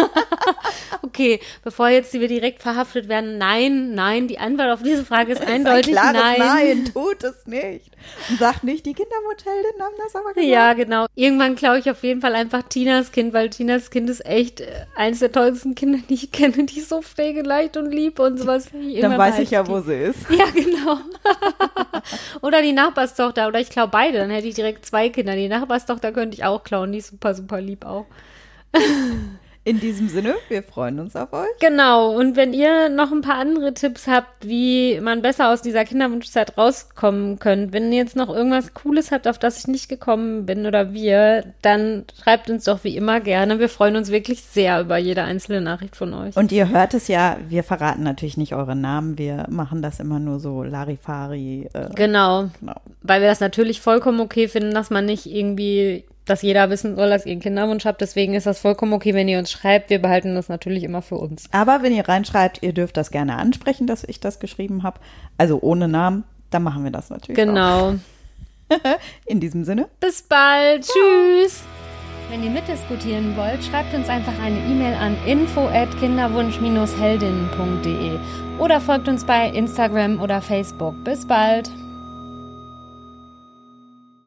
okay, bevor jetzt wir direkt verhaftet werden, nein, nein, die Antwort auf diese Frage ist eindeutig ein nein. Nein, tut es nicht. Und sagt nicht, die Kindermotellinnen haben das aber gesagt. Ja, genau. Irgendwann klaue ich auf jeden Fall einfach Tinas Kind, weil Tinas Kind ist echt äh, eines der tollsten Kinder, die ich kenne. Die ist so pflegeleicht und lieb und sowas. Dann weiß ich ja, wo sie ist. Ja, genau. oder die Nachbarstochter oder ich klaue beide, dann hätte ich direkt zwei Kinder. Die Nachbarstochter könnte ich auch klauen, die ist super, super lieb auch. In diesem Sinne, wir freuen uns auf euch. Genau, und wenn ihr noch ein paar andere Tipps habt, wie man besser aus dieser Kinderwunschzeit rauskommen könnt, wenn ihr jetzt noch irgendwas Cooles habt, auf das ich nicht gekommen bin oder wir, dann schreibt uns doch wie immer gerne. Wir freuen uns wirklich sehr über jede einzelne Nachricht von euch. Und ihr hört es ja, wir verraten natürlich nicht eure Namen, wir machen das immer nur so Larifari. Äh, genau, genau, weil wir das natürlich vollkommen okay finden, dass man nicht irgendwie dass jeder wissen soll, dass ihr einen Kinderwunsch habt. Deswegen ist das vollkommen okay, wenn ihr uns schreibt. Wir behalten das natürlich immer für uns. Aber wenn ihr reinschreibt, ihr dürft das gerne ansprechen, dass ich das geschrieben habe. Also ohne Namen, dann machen wir das natürlich. Genau. Auch. In diesem Sinne. Bis bald. Ciao. Tschüss. Wenn ihr mitdiskutieren wollt, schreibt uns einfach eine E-Mail an info at kinderwunsch-heldinnen.de oder folgt uns bei Instagram oder Facebook. Bis bald.